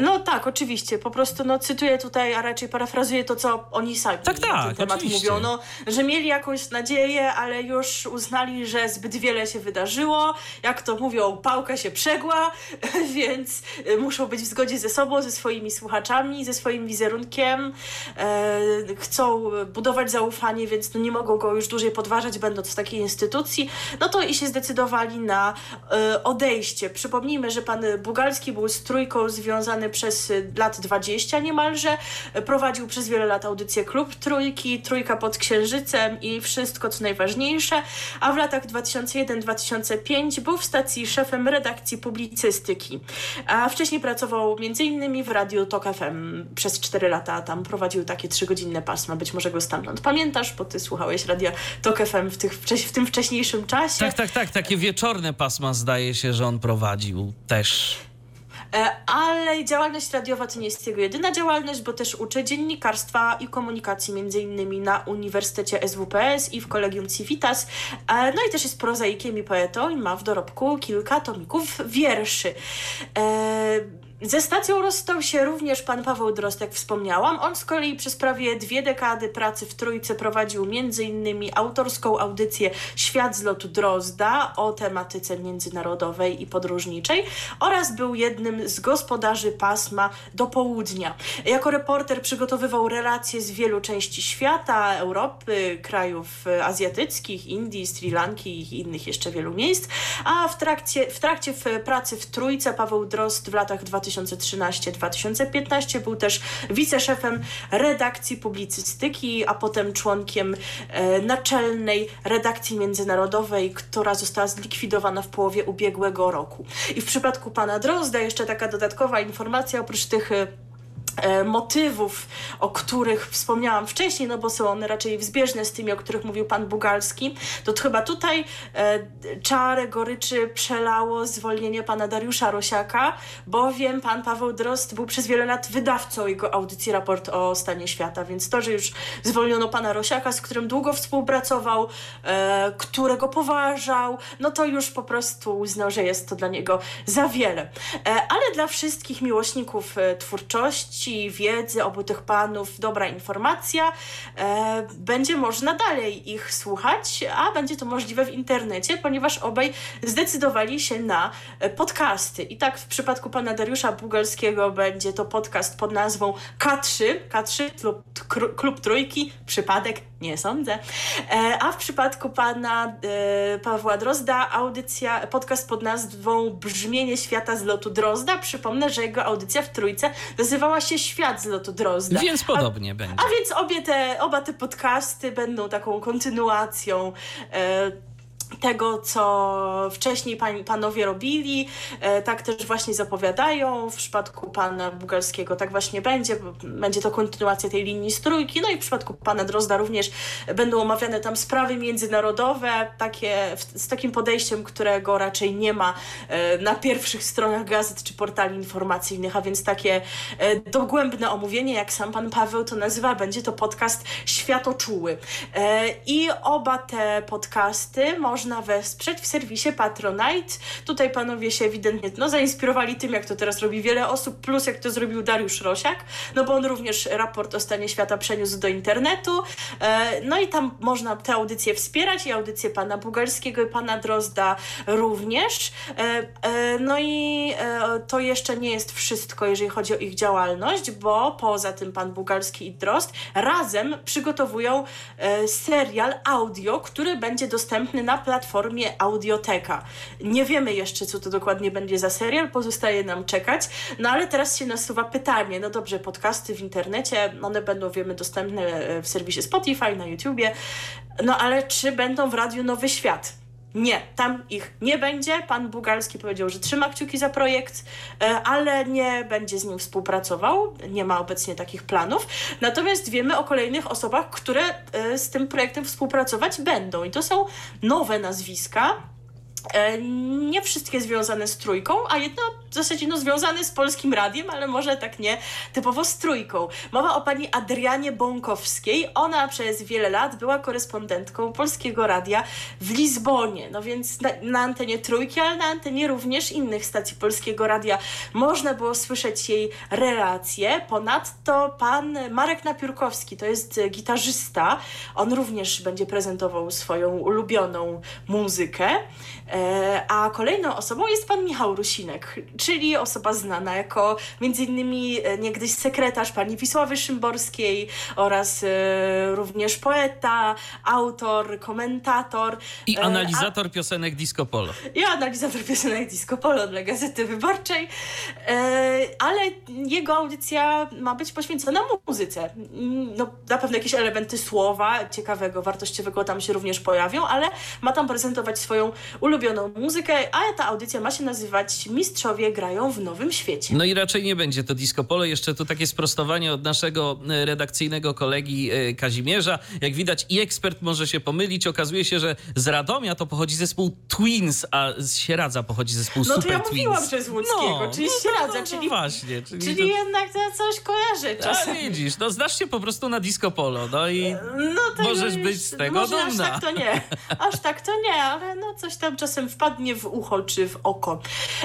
No tak, oczywiście. Po prostu no, cytuję tutaj, a raczej parafrazuję to, co oni sami Tak, na tak, ten temat oczywiście. mówią. No, że mieli jakąś nadzieję, ale już uznali, że zbyt wiele się wydarzyło. Jak to mówią, pałka się przegła, [LAUGHS] więc y, muszą być w zgodzie ze sobą, ze swoimi słuchaczami, ze swoim wizerunkiem. E, chcą budować zaufanie, więc no, nie mogą go już dłużej podważać, będąc w takiej instytucji. No to i się zdecydowali na e, odejście. Przypomnijmy, że pan Bugalski był z trójką związany przez y, lat 20 niemalże. E, Prowadził przez wiele lat audycję Klub Trójki, Trójka pod Księżycem i wszystko co najważniejsze. A w latach 2001-2005 był w stacji szefem redakcji publicystyki. A wcześniej pracował m.in. w Radiu Tok FM przez 4 lata. Tam prowadził takie trzygodzinne pasma. Być może go stamtąd pamiętasz, bo ty słuchałeś Radia Tok FM w, tych, w tym wcześniejszym czasie. Tak, tak, tak. Takie wieczorne pasma zdaje się, że on prowadził też. E, Ale działalność radiowa to nie jest jego jedyna działalność, bo też uczy dziennikarstwa i komunikacji między innymi na Uniwersytecie SWPS i w Kolegium Civitas. E, No i też jest prozaikiem i poetą i ma w dorobku kilka tomików wierszy. Ze stacją rozstał się również pan Paweł Drozd, jak wspomniałam. On z kolei przez prawie dwie dekady pracy w Trójce prowadził m.in. autorską audycję Świat z lotu Drozda o tematyce międzynarodowej i podróżniczej oraz był jednym z gospodarzy pasma do południa. Jako reporter przygotowywał relacje z wielu części świata, Europy, krajów azjatyckich, Indii, Sri Lanki i innych jeszcze wielu miejsc, a w trakcie, w trakcie pracy w Trójce Paweł Drozd w latach 2013-2015 był też wiceszefem redakcji publicystyki, a potem członkiem e, naczelnej redakcji międzynarodowej, która została zlikwidowana w połowie ubiegłego roku. I w przypadku pana Drozda jeszcze taka dodatkowa informacja, oprócz tych e, motywów, o których wspomniałam wcześniej, no bo są one raczej wzbieżne z tymi, o których mówił pan Bugalski, to chyba tutaj e, czarę goryczy przelało zwolnienie pana Dariusza Rosiaka, bowiem pan Paweł Drozd był przez wiele lat wydawcą jego audycji Raport o stanie świata, więc to, że już zwolniono pana Rosiaka, z którym długo współpracował, e, którego poważał, no to już po prostu uznał, że jest to dla niego za wiele. E, ale dla wszystkich miłośników e, twórczości wiedzy obu tych panów, dobra informacja. E, będzie można dalej ich słuchać, a będzie to możliwe w internecie, ponieważ obaj zdecydowali się na e, podcasty. I tak w przypadku pana Dariusza Bugalskiego będzie to podcast pod nazwą K3, K3 klub, klub Trójki, przypadek, nie sądzę. E, a w przypadku pana e, Pawła Drozda audycja, podcast pod nazwą Brzmienie świata z lotu Drozda. Przypomnę, że jego audycja w Trójce nazywała się Świat z lotu Drozda. Więc podobnie a, będzie. A więc obie te, oba te podcasty będą taką kontynuacją e, tego, co wcześniej pan, panowie robili, e, tak też właśnie zapowiadają. W przypadku pana Bugalskiego tak właśnie będzie, będzie to kontynuacja tej linii strójki. No i w przypadku pana Drozda również będą omawiane tam sprawy międzynarodowe, takie, z takim podejściem, którego raczej nie ma e, na pierwszych stronach gazet czy portali informacyjnych, a więc takie e, dogłębne omówienie, jak sam pan Paweł to nazywa, będzie to podcast Światoczuły. I oba te podcasty wesprzeć w serwisie Patronite. Tutaj panowie się ewidentnie no, zainspirowali tym, jak to teraz robi wiele osób, plus jak to zrobił Dariusz Rosiak, no bo on również raport o stanie świata przeniósł do internetu. E, no i tam można te audycje wspierać i audycje pana Bugalskiego i pana Drozda również. E, e, no i to jeszcze nie jest wszystko, jeżeli chodzi o ich działalność, bo poza tym pan Bugalski i Drozd razem przygotowują serial audio, który będzie dostępny na platformie Audioteka. Nie wiemy jeszcze, co to dokładnie będzie za serial, pozostaje nam czekać, no ale teraz się nasuwa pytanie, no dobrze, podcasty w internecie, one będą, wiemy, dostępne e, w serwisie Spotify, na YouTubie, no ale czy będą w Radiu Nowy Świat? Nie, tam ich nie będzie. Pan Bugalski powiedział, że trzyma kciuki za projekt, e, ale nie będzie z nim współpracował. Nie ma obecnie takich planów. Natomiast wiemy o kolejnych osobach, które e, z tym projektem współpracować będą. I to są nowe nazwiska nie wszystkie związane z trójką, a jedno w zasadzie no, związane z polskim radiem, ale może tak nie typowo z trójką. Mowa o pani Adrianie Bąkowskiej. Ona przez wiele lat była korespondentką polskiego radia w Lizbonie. No więc na, na antenie trójki, ale na antenie również innych stacji polskiego radia można było słyszeć jej relacje. Ponadto pan Marek Napiórkowski to jest gitarzysta. On również będzie prezentował swoją ulubioną muzykę. E, a kolejną osobą jest pan Michał Rusinek, czyli osoba znana jako między innymi e, niegdyś sekretarz pani Wisławy Szymborskiej oraz e, również poeta, autor, komentator. I analizator a, piosenek Disco Polo. I analizator piosenek Disco Polo dla Gazety Wyborczej. Ale jego audycja ma być poświęcona muzyce. No, na pewno jakieś elementy słowa ciekawego, wartościowego tam się również pojawią, ale ma tam prezentować swoją ulubioną ulubioną muzykę, a ta audycja ma się nazywać Mistrzowie grają w Nowym Świecie. No i raczej nie będzie to disco polo. Jeszcze tu takie sprostowanie od naszego e, redakcyjnego kolegi e, Kazimierza. Jak widać i ekspert może się pomylić. Okazuje się, że z Radomia to pochodzi zespół Twins, a z Sieradza pochodzi zespół no Super Twins. No to ja mówiłam, że z Łódzkiego, no, czyli no, Sieradza, no, czyli, właśnie, czyli, czyli to... jednak to coś kojarzy czasem. A widzisz, no znasz się po prostu na disco polo, no i no, możesz być z tego może dumna. Aż tak to nie, aż tak to nie, ale no coś tam czasem wpadnie w ucho czy w oko.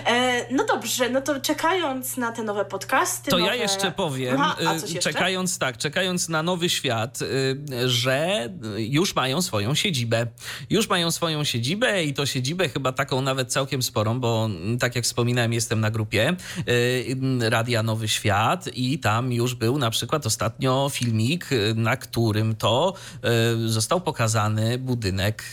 E, no dobrze, no to czekając na te nowe podcasty. To nowe... ja jeszcze powiem, Aha, y, jeszcze? czekając tak, czekając na nowy świat, y, że już mają swoją siedzibę. Już mają swoją siedzibę i to siedzibę chyba taką nawet całkiem sporą, bo mm, tak jak wspominałem, jestem na grupie y, Radia Nowy Świat i tam już był na przykład ostatnio filmik, na którym to został pokazany budynek,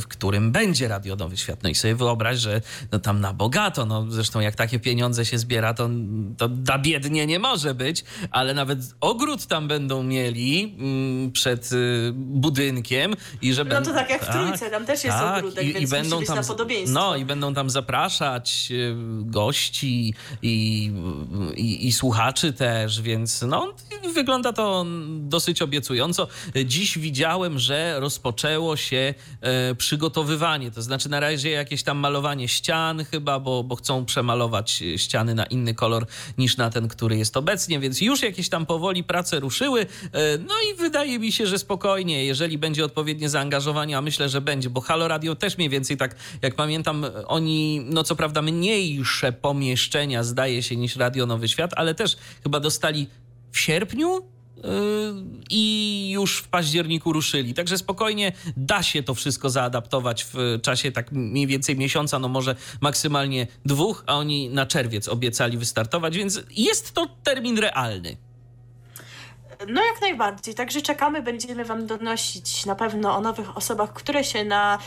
w którym będzie Radio Nowy Świat. No i sobie wyobraź, że no tam na bogato, no zresztą jak takie pieniądze się zbiera, to, to da biednie nie może być, ale nawet ogród tam będą mieli mm, przed y, budynkiem i że No to tak jak w Trójce, tam też jest tak, ogródek, i, więc i będą tam, na podobieństwo. No i będą tam zapraszać y, gości i, i, i słuchaczy też, więc no wygląda to dosyć obiecująco. Dziś widziałem, że rozpoczęło się e, przygotowywanie, to znaczy na razie jakieś tam malowanie ścian chyba, bo, bo chcą przemalować ściany na inny kolor niż na ten, który jest obecnie, więc już jakieś tam powoli prace ruszyły. E, no i wydaje mi się, że spokojnie, jeżeli będzie odpowiednie zaangażowanie, a myślę, że będzie, bo Halo Radio też mniej więcej tak, jak pamiętam, oni, no co prawda mniejsze pomieszczenia zdaje się niż Radio Nowy Świat, ale też chyba dostali w sierpniu i już w październiku ruszyli. Także spokojnie da się to wszystko zaadaptować w czasie tak mniej więcej miesiąca, no może maksymalnie dwóch, a oni na czerwiec obiecali wystartować, więc jest to termin realny. No jak najbardziej. Także czekamy, będziemy Wam donosić na pewno o nowych osobach, które się na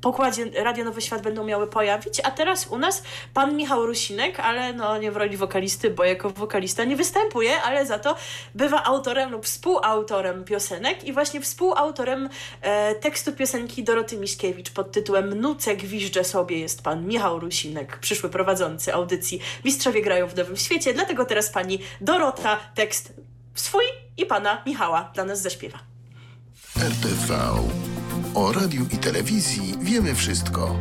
pokładzie Radio Nowy Świat będą miały pojawić. A teraz u nas pan Michał Rusinek, ale no nie w roli wokalisty, bo jako wokalista nie występuje, ale za to bywa autorem lub współautorem piosenek i właśnie współautorem e, tekstu piosenki Doroty Miśkiewicz pod tytułem Nucek gwiżdżę sobie jest pan Michał Rusinek, przyszły prowadzący audycji Mistrzowie grają w Nowym Świecie. Dlatego teraz pani Dorota tekst swój i pana Michała dla nas zaśpiewa. RTV. O radiu i telewizji wiemy wszystko.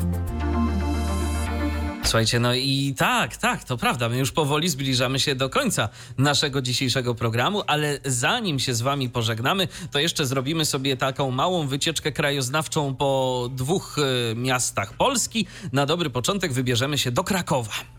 Słuchajcie, no i tak, tak, to prawda. My już powoli zbliżamy się do końca naszego dzisiejszego programu, ale zanim się z Wami pożegnamy, to jeszcze zrobimy sobie taką małą wycieczkę krajoznawczą po dwóch y, miastach Polski. Na dobry początek wybierzemy się do Krakowa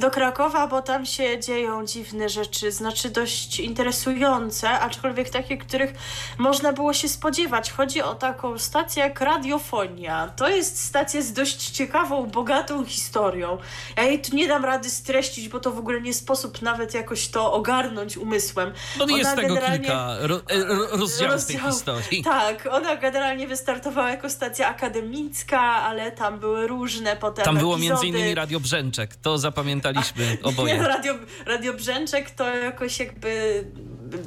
do Krakowa, bo tam się dzieją dziwne rzeczy, znaczy dość interesujące, aczkolwiek takie, których można było się spodziewać. Chodzi o taką stację jak Radiofonia. To jest stacja z dość ciekawą, bogatą historią. Ja jej tu nie dam rady streścić, bo to w ogóle nie sposób nawet jakoś to ogarnąć umysłem. No ona jest tego kilka ro, e, ro, [LAUGHS] rozdziałów tej historii. Tak, ona generalnie wystartowała jako stacja akademicka, ale tam były różne potem Tam było epizody. między innymi Radio Brzęczek, to zapamiętałem pamiętaliśmy [LAUGHS] oboje. Nie, radio, radio Brzęczek to jakoś jakby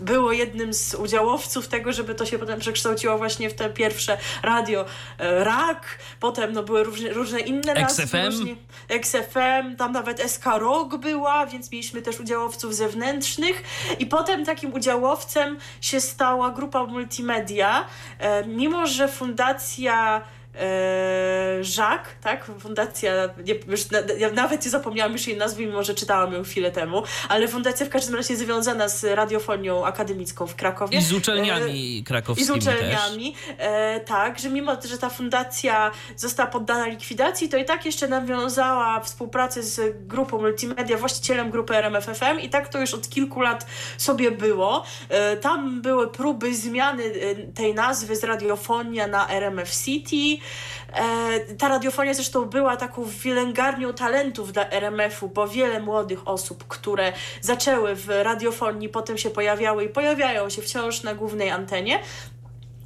było jednym z udziałowców tego, żeby to się potem przekształciło właśnie w te pierwsze radio e, RAK, potem no były różne, różne inne nazwy. XFM. XFM, tam nawet SK Rock była, więc mieliśmy też udziałowców zewnętrznych i potem takim udziałowcem się stała grupa multimedia, e, mimo że fundacja Eee, Jacques, tak? Fundacja, nie, już ja nawet nie zapomniałam już jej nazwy, mimo że czytałam ją chwilę temu, ale fundacja w każdym razie związana z radiofonią akademicką w Krakowie. I z uczelniami e, krakowskimi I z uczelniami, e, tak, że mimo, że ta fundacja została poddana likwidacji, to i tak jeszcze nawiązała współpracę z grupą multimedia, właścicielem grupy RMFFM i tak to już od kilku lat sobie było. E, tam były próby zmiany e, tej nazwy z radiofonia na RMF City, E, ta radiofonia zresztą była taką wylęgarnią talentów dla RMF-u, bo wiele młodych osób, które zaczęły w radiofonii, potem się pojawiały i pojawiają się wciąż na głównej antenie,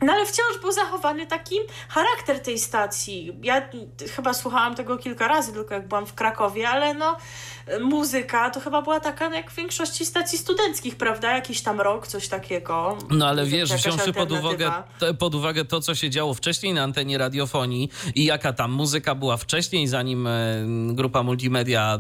no ale wciąż był zachowany taki charakter tej stacji. Ja chyba słuchałam tego kilka razy, tylko jak byłam w Krakowie, ale no muzyka to chyba była taka jak w większości stacji studenckich, prawda? Jakiś tam rok, coś takiego. No ale wiesz, wziąwszy pod uwagę, pod uwagę to, co się działo wcześniej na antenie radiofonii i jaka tam muzyka była wcześniej, zanim e, grupa multimedia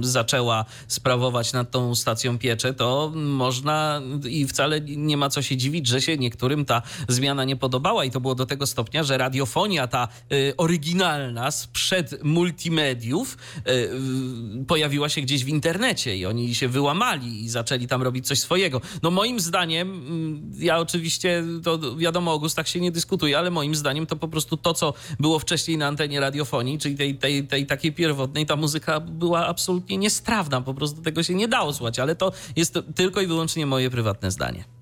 zaczęła sprawować nad tą stacją piecze, to można i wcale nie ma co się dziwić, że się niektórym ta zmiana nie podobała i to było do tego stopnia, że radiofonia ta y, oryginalna sprzed multimediów y, pojawiła się gdzieś w internecie i oni się wyłamali i zaczęli tam robić coś swojego. No moim zdaniem, mm, ja oczywiście, to wiadomo, o gustach się nie dyskutuje, ale moim zdaniem to po prostu to, co było wcześniej na antenie radiofonii, czyli tej, tej, tej takiej pierwotnej, ta muzyka była absolutnie niestrawna, po prostu tego się nie dało słuchać, ale to jest tylko i wyłącznie moje prywatne zdanie.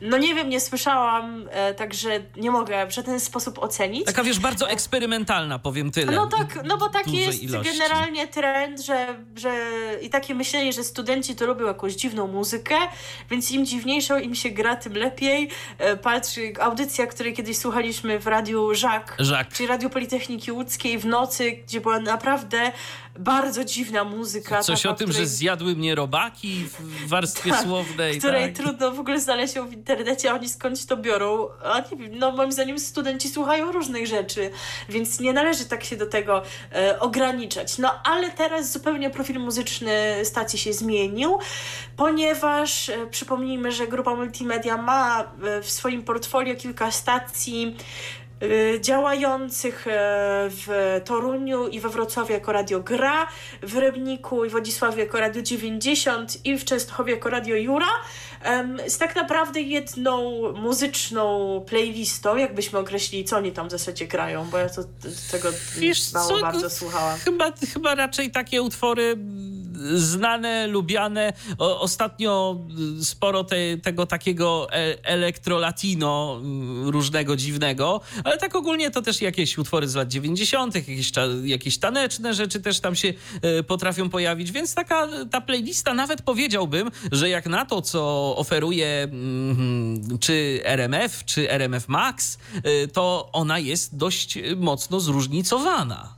No nie wiem, nie słyszałam, e, także nie mogę w żaden sposób ocenić. Taka wiesz, bardzo eksperymentalna, powiem tyle. No tak, no bo taki jest ilości. generalnie trend, że, że i takie myślenie, że studenci to lubią jakąś dziwną muzykę, więc im dziwniejszą im się gra, tym lepiej. E, patrz, audycja, której kiedyś słuchaliśmy w radiu Żak, Żak. czyli Radio Politechniki Łódzkiej w nocy, gdzie była naprawdę bardzo dziwna muzyka. Coś taka, o tym, której... że zjadły mnie robaki w warstwie tak, słownej. Której tak. trudno w ogóle znaleźć ją w internecie, a oni skądś to biorą. A nie wiem, no moim zdaniem studenci słuchają różnych rzeczy, więc nie należy tak się do tego e, ograniczać. No ale teraz zupełnie profil muzyczny stacji się zmienił, ponieważ e, przypomnijmy, że grupa multimedia ma e, w swoim portfolio kilka stacji działających e, w Toruniu i we Wrocławiu jako Radio Gra, w Rybniku i Wodzisławiu jako Radio 90 i w Częstochowie jako Radio Jura z tak naprawdę jedną muzyczną playlistą, jakbyśmy określili, co oni tam w zasadzie grają, bo ja to, tego Wiesz, mało co, bardzo słuchałam. Chyba, chyba raczej takie utwory znane, lubiane. O, ostatnio sporo te, tego takiego e, elektrolatino mm, różnego dziwnego, ale tak ogólnie to też jakieś utwory z lat 90., jakieś, jakieś taneczne rzeczy też tam się e, potrafią pojawić, więc taka ta playlista nawet powiedziałbym, że jak na to, co oferuje mm, czy RMF, czy RMF Max, e, to ona jest dość mocno zróżnicowana.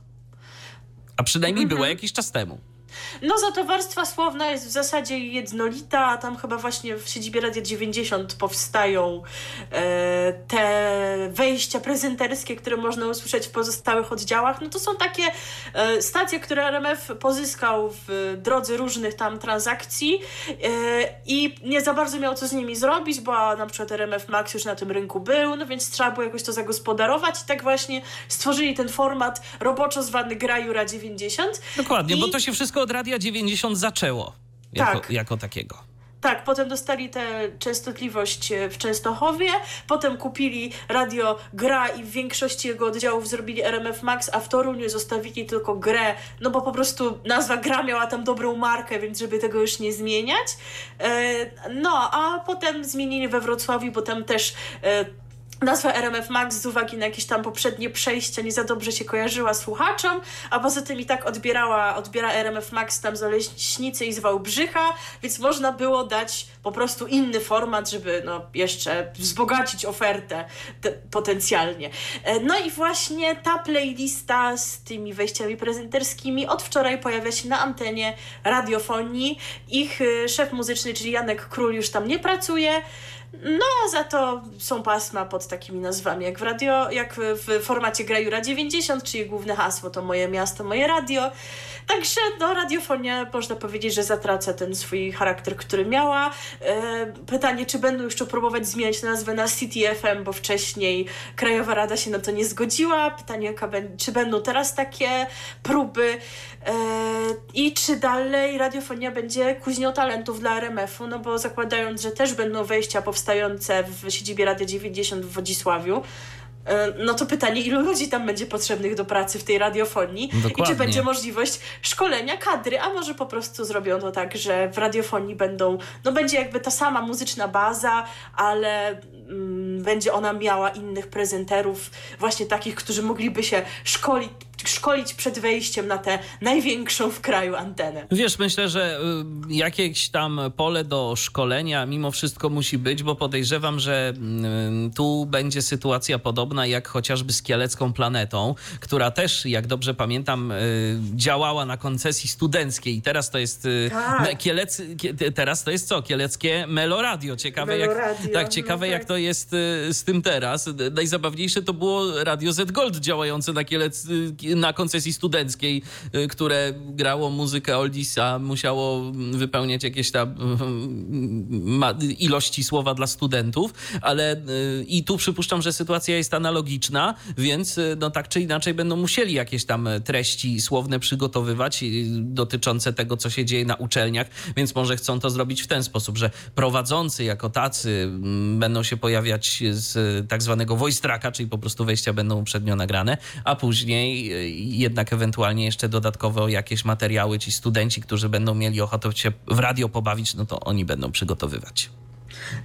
A przynajmniej była mhm. jakiś czas temu. No za to warstwa słowna jest w zasadzie jednolita, a tam chyba właśnie w siedzibie Radia 90 powstają e, te wejścia prezenterskie, które można usłyszeć w pozostałych oddziałach. No to są takie e, stacje, które RMF pozyskał w drodze różnych tam transakcji e, i nie za bardzo miał co z nimi zrobić, bo na przykład RMF Max już na tym rynku był, no więc trzeba było jakoś to zagospodarować i tak właśnie stworzyli ten format roboczo zwany Gra Jura 90. Dokładnie, I... bo to się wszystko od Radia 90 zaczęło jako, tak. jako takiego. Tak, potem dostali tę częstotliwość w Częstochowie, potem kupili radio Gra i w większości jego oddziałów zrobili RMF Max, a w Toruniu zostawili tylko grę, no bo po prostu nazwa Gra miała tam dobrą markę, więc żeby tego już nie zmieniać. E, no, a potem zmienili we Wrocławiu, bo tam też e, Nazwa RMF Max z uwagi na jakieś tam poprzednie przejścia nie za dobrze się kojarzyła słuchaczom, a poza tym i tak odbierała, odbiera RMF Max tam z Oleśnicy i z Wałbrzycha, więc można było dać po prostu inny format, żeby no jeszcze wzbogacić ofertę te, potencjalnie. E, no i właśnie ta playlista z tymi wejściami prezenterskimi od wczoraj pojawia się na antenie radiofonii. Ich e, szef muzyczny, czyli Janek Król już tam nie pracuje, no, za to są pasma pod takimi nazwami, jak w radio, jak w formacie Grajura 90, czyli główne hasło to moje miasto, moje radio. Także no, radiofonia można powiedzieć, że zatraca ten swój charakter, który miała. E, pytanie, czy będą jeszcze próbować zmieniać nazwę na City FM, bo wcześniej Krajowa Rada się na to nie zgodziła. Pytanie, czy będą teraz takie próby e, i czy dalej radiofonia będzie kuźnią talentów dla RMF-u, no bo zakładając, że też będą wejścia powstające w siedzibie Radia 90 w Wodzisławiu, no to pytanie, ilu ludzi tam będzie potrzebnych do pracy w tej radiofonii Dokładnie. i czy będzie możliwość szkolenia kadry, a może po prostu zrobią to tak, że w radiofonii będą, no będzie jakby ta sama muzyczna baza, ale mm, będzie ona miała innych prezenterów, właśnie takich, którzy mogliby się szkolić szkolić przed wejściem na tę największą w kraju antenę. Wiesz, myślę, że y, jakieś tam pole do szkolenia mimo wszystko musi być, bo podejrzewam, że y, tu będzie sytuacja podobna jak chociażby z Kielecką Planetą, która też, jak dobrze pamiętam, y, działała na koncesji studenckiej. Teraz to jest tak. Kielec, teraz to jest co? Kieleckie Meloradio. Ciekawe, Meloradio, jak, tak, ciekawe no jak tak. to jest z tym teraz. Najzabawniejsze to było Radio Z Gold działające na Kielec, na koncesji studenckiej, y, które grało muzykę Oldisa, musiało wypełniać jakieś tam y, ilości słowa dla studentów, ale y, i tu przypuszczam, że sytuacja jest analogiczna, więc no tak czy inaczej będą musieli jakieś tam treści słowne przygotowywać dotyczące tego, co się dzieje na uczelniach, więc może chcą to zrobić w ten sposób, że prowadzący jako tacy będą się pojawiać z tak zwanego voice tracka, czyli po prostu wejścia będą uprzednio nagrane, a później jednak ewentualnie jeszcze dodatkowo jakieś materiały, ci studenci, którzy będą mieli ochotę się w radio pobawić, no to oni będą przygotowywać.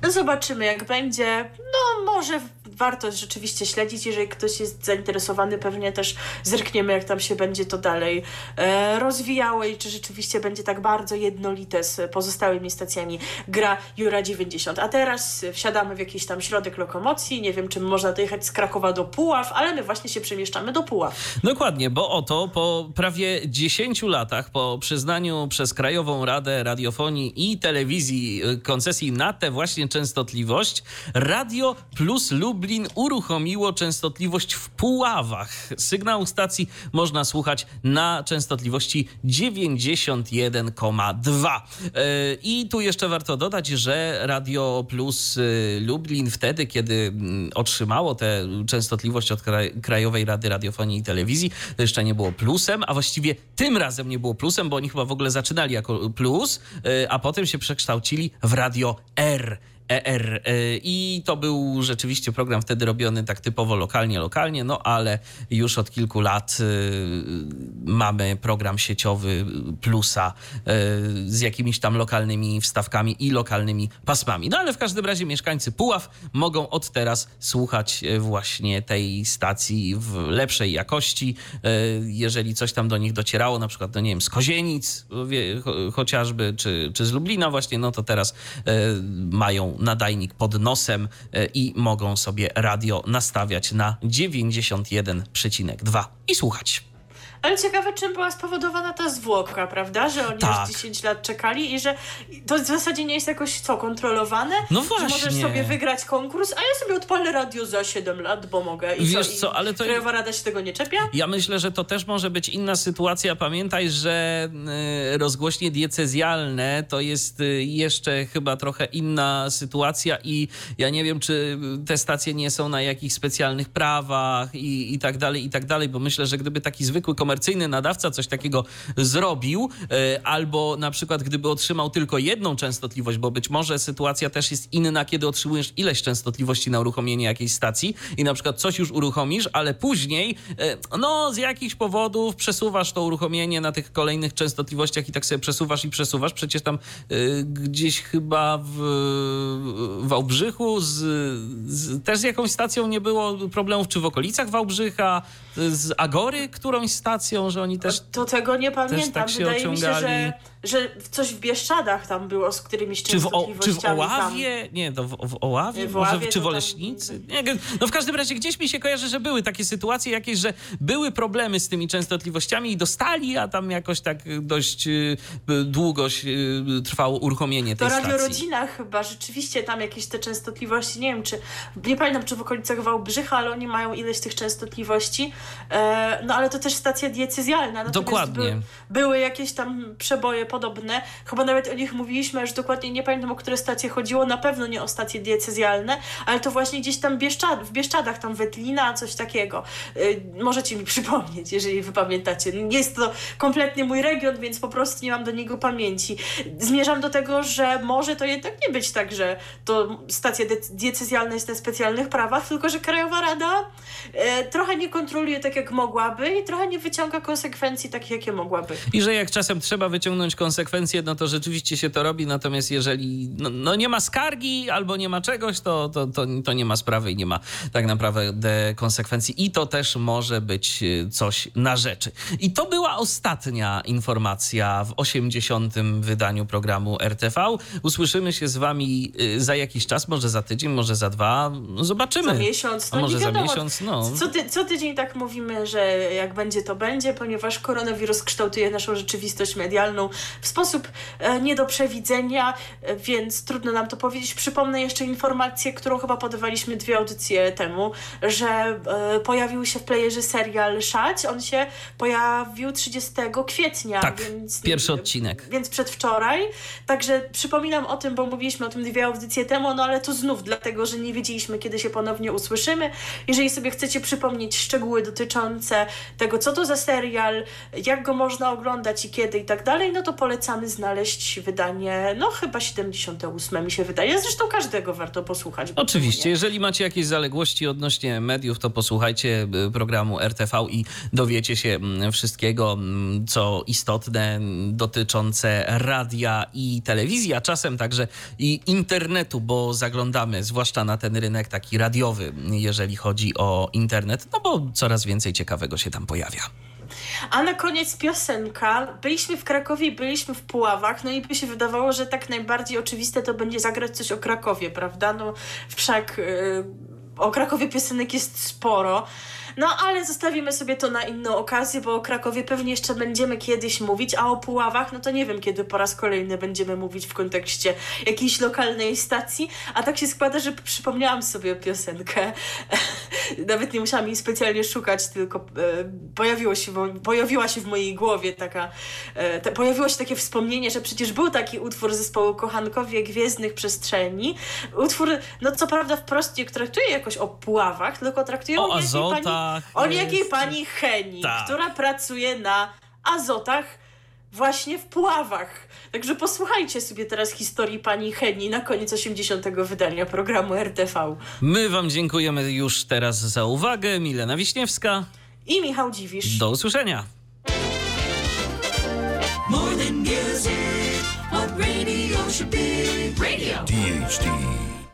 No zobaczymy, jak będzie. No może warto rzeczywiście śledzić, jeżeli ktoś jest zainteresowany, pewnie też zerkniemy, jak tam się będzie to dalej e, rozwijało i czy rzeczywiście będzie tak bardzo jednolite z pozostałymi stacjami gra Jura 90. A teraz wsiadamy w jakiś tam środek lokomocji, nie wiem, czym można dojechać z Krakowa do Puław, ale my właśnie się przemieszczamy do Puław. Dokładnie, bo oto po prawie 10 latach po przyznaniu przez Krajową Radę Radiofonii i Telewizji e, koncesji na tę właśnie częstotliwość, Radio Plus Lublin Lublin uruchomiło częstotliwość w Puławach. Sygnał stacji można słuchać na częstotliwości 91,2. E, I tu jeszcze warto dodać, że Radio Plus e, Lublin wtedy, kiedy mm, otrzymało tę częstotliwość od Krajowej Rady Radiofonii i Telewizji, to jeszcze nie było plusem, a właściwie tym razem nie było plusem, bo oni chyba w ogóle zaczynali jako plus, e, a potem się przekształcili w Radio R. ER. I to był rzeczywiście program wtedy robiony tak typowo lokalnie, lokalnie, no ale już od kilku lat mamy program sieciowy Plusa z jakimiś tam lokalnymi wstawkami i lokalnymi pasmami. No ale w każdym razie mieszkańcy Puław mogą od teraz słuchać właśnie tej stacji w lepszej jakości. Jeżeli coś tam do nich docierało, na przykład, no nie wiem, z Kozienic chociażby, czy, czy z Lublina właśnie, no to teraz mają nadajnik pod nosem i mogą sobie radio nastawiać na 91,2 i słuchać. Ale ciekawe, czym była spowodowana ta zwłoka, prawda? Że oni Tak. już 10 lat czekali i że to w zasadzie nie jest jakoś co, kontrolowane? No Że właśnie. możesz sobie wygrać konkurs, a ja sobie odpalę radio za 7 lat, bo mogę. I Wiesz co, co, ale to- Krajowa Rada się tego nie czepia? Ja myślę, że to też może być inna sytuacja. Pamiętaj, że y, rozgłośnie diecezjalne to jest y, jeszcze chyba trochę inna sytuacja i ja nie wiem, czy te stacje nie są na jakichś specjalnych prawach i, i tak dalej, i tak dalej, bo myślę, że gdyby taki zwykły komercyjny nadawca coś takiego zrobił, y, albo na przykład gdyby otrzymał tylko jedną częstotliwość, bo być może sytuacja też jest inna, kiedy otrzymujesz ileś częstotliwości na uruchomienie jakiejś stacji i na przykład coś już uruchomisz, ale później y, no z jakichś powodów przesuwasz to uruchomienie na tych kolejnych częstotliwościach i tak sobie przesuwasz i przesuwasz. Przecież tam y, gdzieś chyba w Wałbrzychu z, z, też z jakąś stacją nie było problemów, czy w okolicach Wałbrzycha, z Agory którąś stacją, że oni też... To tego nie pamiętam. tak się Wydaje mi się, że, ociągali. Że coś w Bieszczadach tam było z którymiś Czy w, o, czy w częstotliwościami tam. Oławie? Nie, to w, w Oławie? W Oławie w, czy to w Oleśnicy? Nie, no w każdym razie gdzieś mi się kojarzy, że były takie sytuacje jakieś, że były problemy z tymi częstotliwościami i dostali, a tam jakoś tak dość y, długo y, trwało uruchomienie To tej Radio stacji. Rodzina chyba rzeczywiście tam jakieś te częstotliwości, nie wiem czy, nie pamiętam czy w okolicach Wałbrzycha, ale oni mają ileś tych częstotliwości, e, no ale to też stacja diecezjalna. Dokładnie. By, były jakieś tam przeboje podobne, chyba nawet o nich mówiliśmy, już dokładnie nie pamiętam o które stacje chodziło, na pewno nie o stacje diecezjalne, ale to właśnie gdzieś tam Bieszczad, w Bieszczadach, tam Wetlina, coś takiego. E, możecie mi [LAUGHS] przypomnieć, jeżeli wy pamiętacie. Jest to kompletnie mój region, więc po prostu nie mam do niego pamięci. Zmierzam do tego, że może to jednak nie być tak, że to stacja diecezjalna jest na specjalnych prawach, tylko że Krajowa Rada e, trochę nie kontroluje tak, jak mogłaby i trochę nie wyciąga konsekwencji takich, jakie mogłaby. I że jak czasem trzeba wyciągnąć konsekwencje, no to rzeczywiście się to robi, natomiast jeżeli no, no nie ma skargi albo nie ma czegoś, to, to, to, to nie ma sprawy i nie ma tak naprawdę konsekwencji. I to też może być y, coś na rzeczy. I to była ostatnia informacja w 80. wydaniu programu RTV. Usłyszymy się z wami y, za jakiś czas, może za tydzień, może za dwa. Zobaczymy. Za miesiąc, A no może nie za miesiąc, no. Co, ty, co tydzień tak mówimy, że jak będzie, to będzie, ponieważ koronawirus kształtuje naszą rzeczywistość medialną w sposób e, nie do przewidzenia, e, więc trudno nam to powiedzieć. Przypomnę jeszcze informację, którą chyba podawaliśmy dwie audycje temu, że e, pojawił się w playerze serial Szać. On się pojawił 30 kwietnia, Tak, więc pierwszy odcinek. więc przedwczoraj. Także przypominam o tym, bo mówiliśmy o tym dwie audycje temu, no ale to znów dlatego, że nie wiedzieliśmy, kiedy się ponownie usłyszymy. Jeżeli sobie chcecie przypomnieć szczegóły dotyczące tego, co to za serial, jak go można oglądać i kiedy i tak dalej, no to polecamy znaleźć wydanie, no chyba 78 mi się wydaje. Zresztą każdego warto posłuchać. Oczywiście, jeżeli macie jakieś zaległości odnośnie mediów, to posłuchajcie y, programu RTV i dowiecie się mm, wszystkiego, mm, co istotne mm, dotyczące radia i telewizji, a czasem także i internetu, bo zaglądamy zwłaszcza na ten rynek taki radiowy, jeżeli chodzi o internet, no bo coraz więcej ciekawego się tam pojawia. A na koniec piosenka. Byliśmy w Krakowie, byliśmy w Puławach, no i by się wydawało, że tak najbardziej oczywiste to będzie zagrać coś o Krakowie, prawda? No wszak yy, o Krakowie piosenek jest sporo. No ale zostawimy sobie to na inną okazję, bo o Krakowie pewnie jeszcze będziemy kiedyś mówić, a o Puławach, no to nie wiem, kiedy po raz kolejny będziemy mówić w kontekście jakiejś lokalnej stacji. A tak się składa, że przypomniałam sobie piosenkę. [LAUGHS] Nawet nie musiałam jej specjalnie szukać, tylko e, pojawiło się, pojawiła się w mojej głowie taka, e, te, pojawiło się takie wspomnienie, że przecież był taki utwór zespołu Kochankowie Gwiezdnych Przestrzeni. Utwór, no co prawda wprost nie traktuje jakoś o Puławach, tylko traktuje O o, niejakiej pani, azotach o jest. niejakiej pani Heni, Tak. która pracuje na azotach właśnie w Puławach. Także posłuchajcie sobie teraz historii pani Heni na koniec 80. wydania programu RTV. My wam dziękujemy już teraz za uwagę. Milena Wiśniewska. I Michał Dziwisz. Do usłyszenia. More than music, what radio should be. Radio. DHT.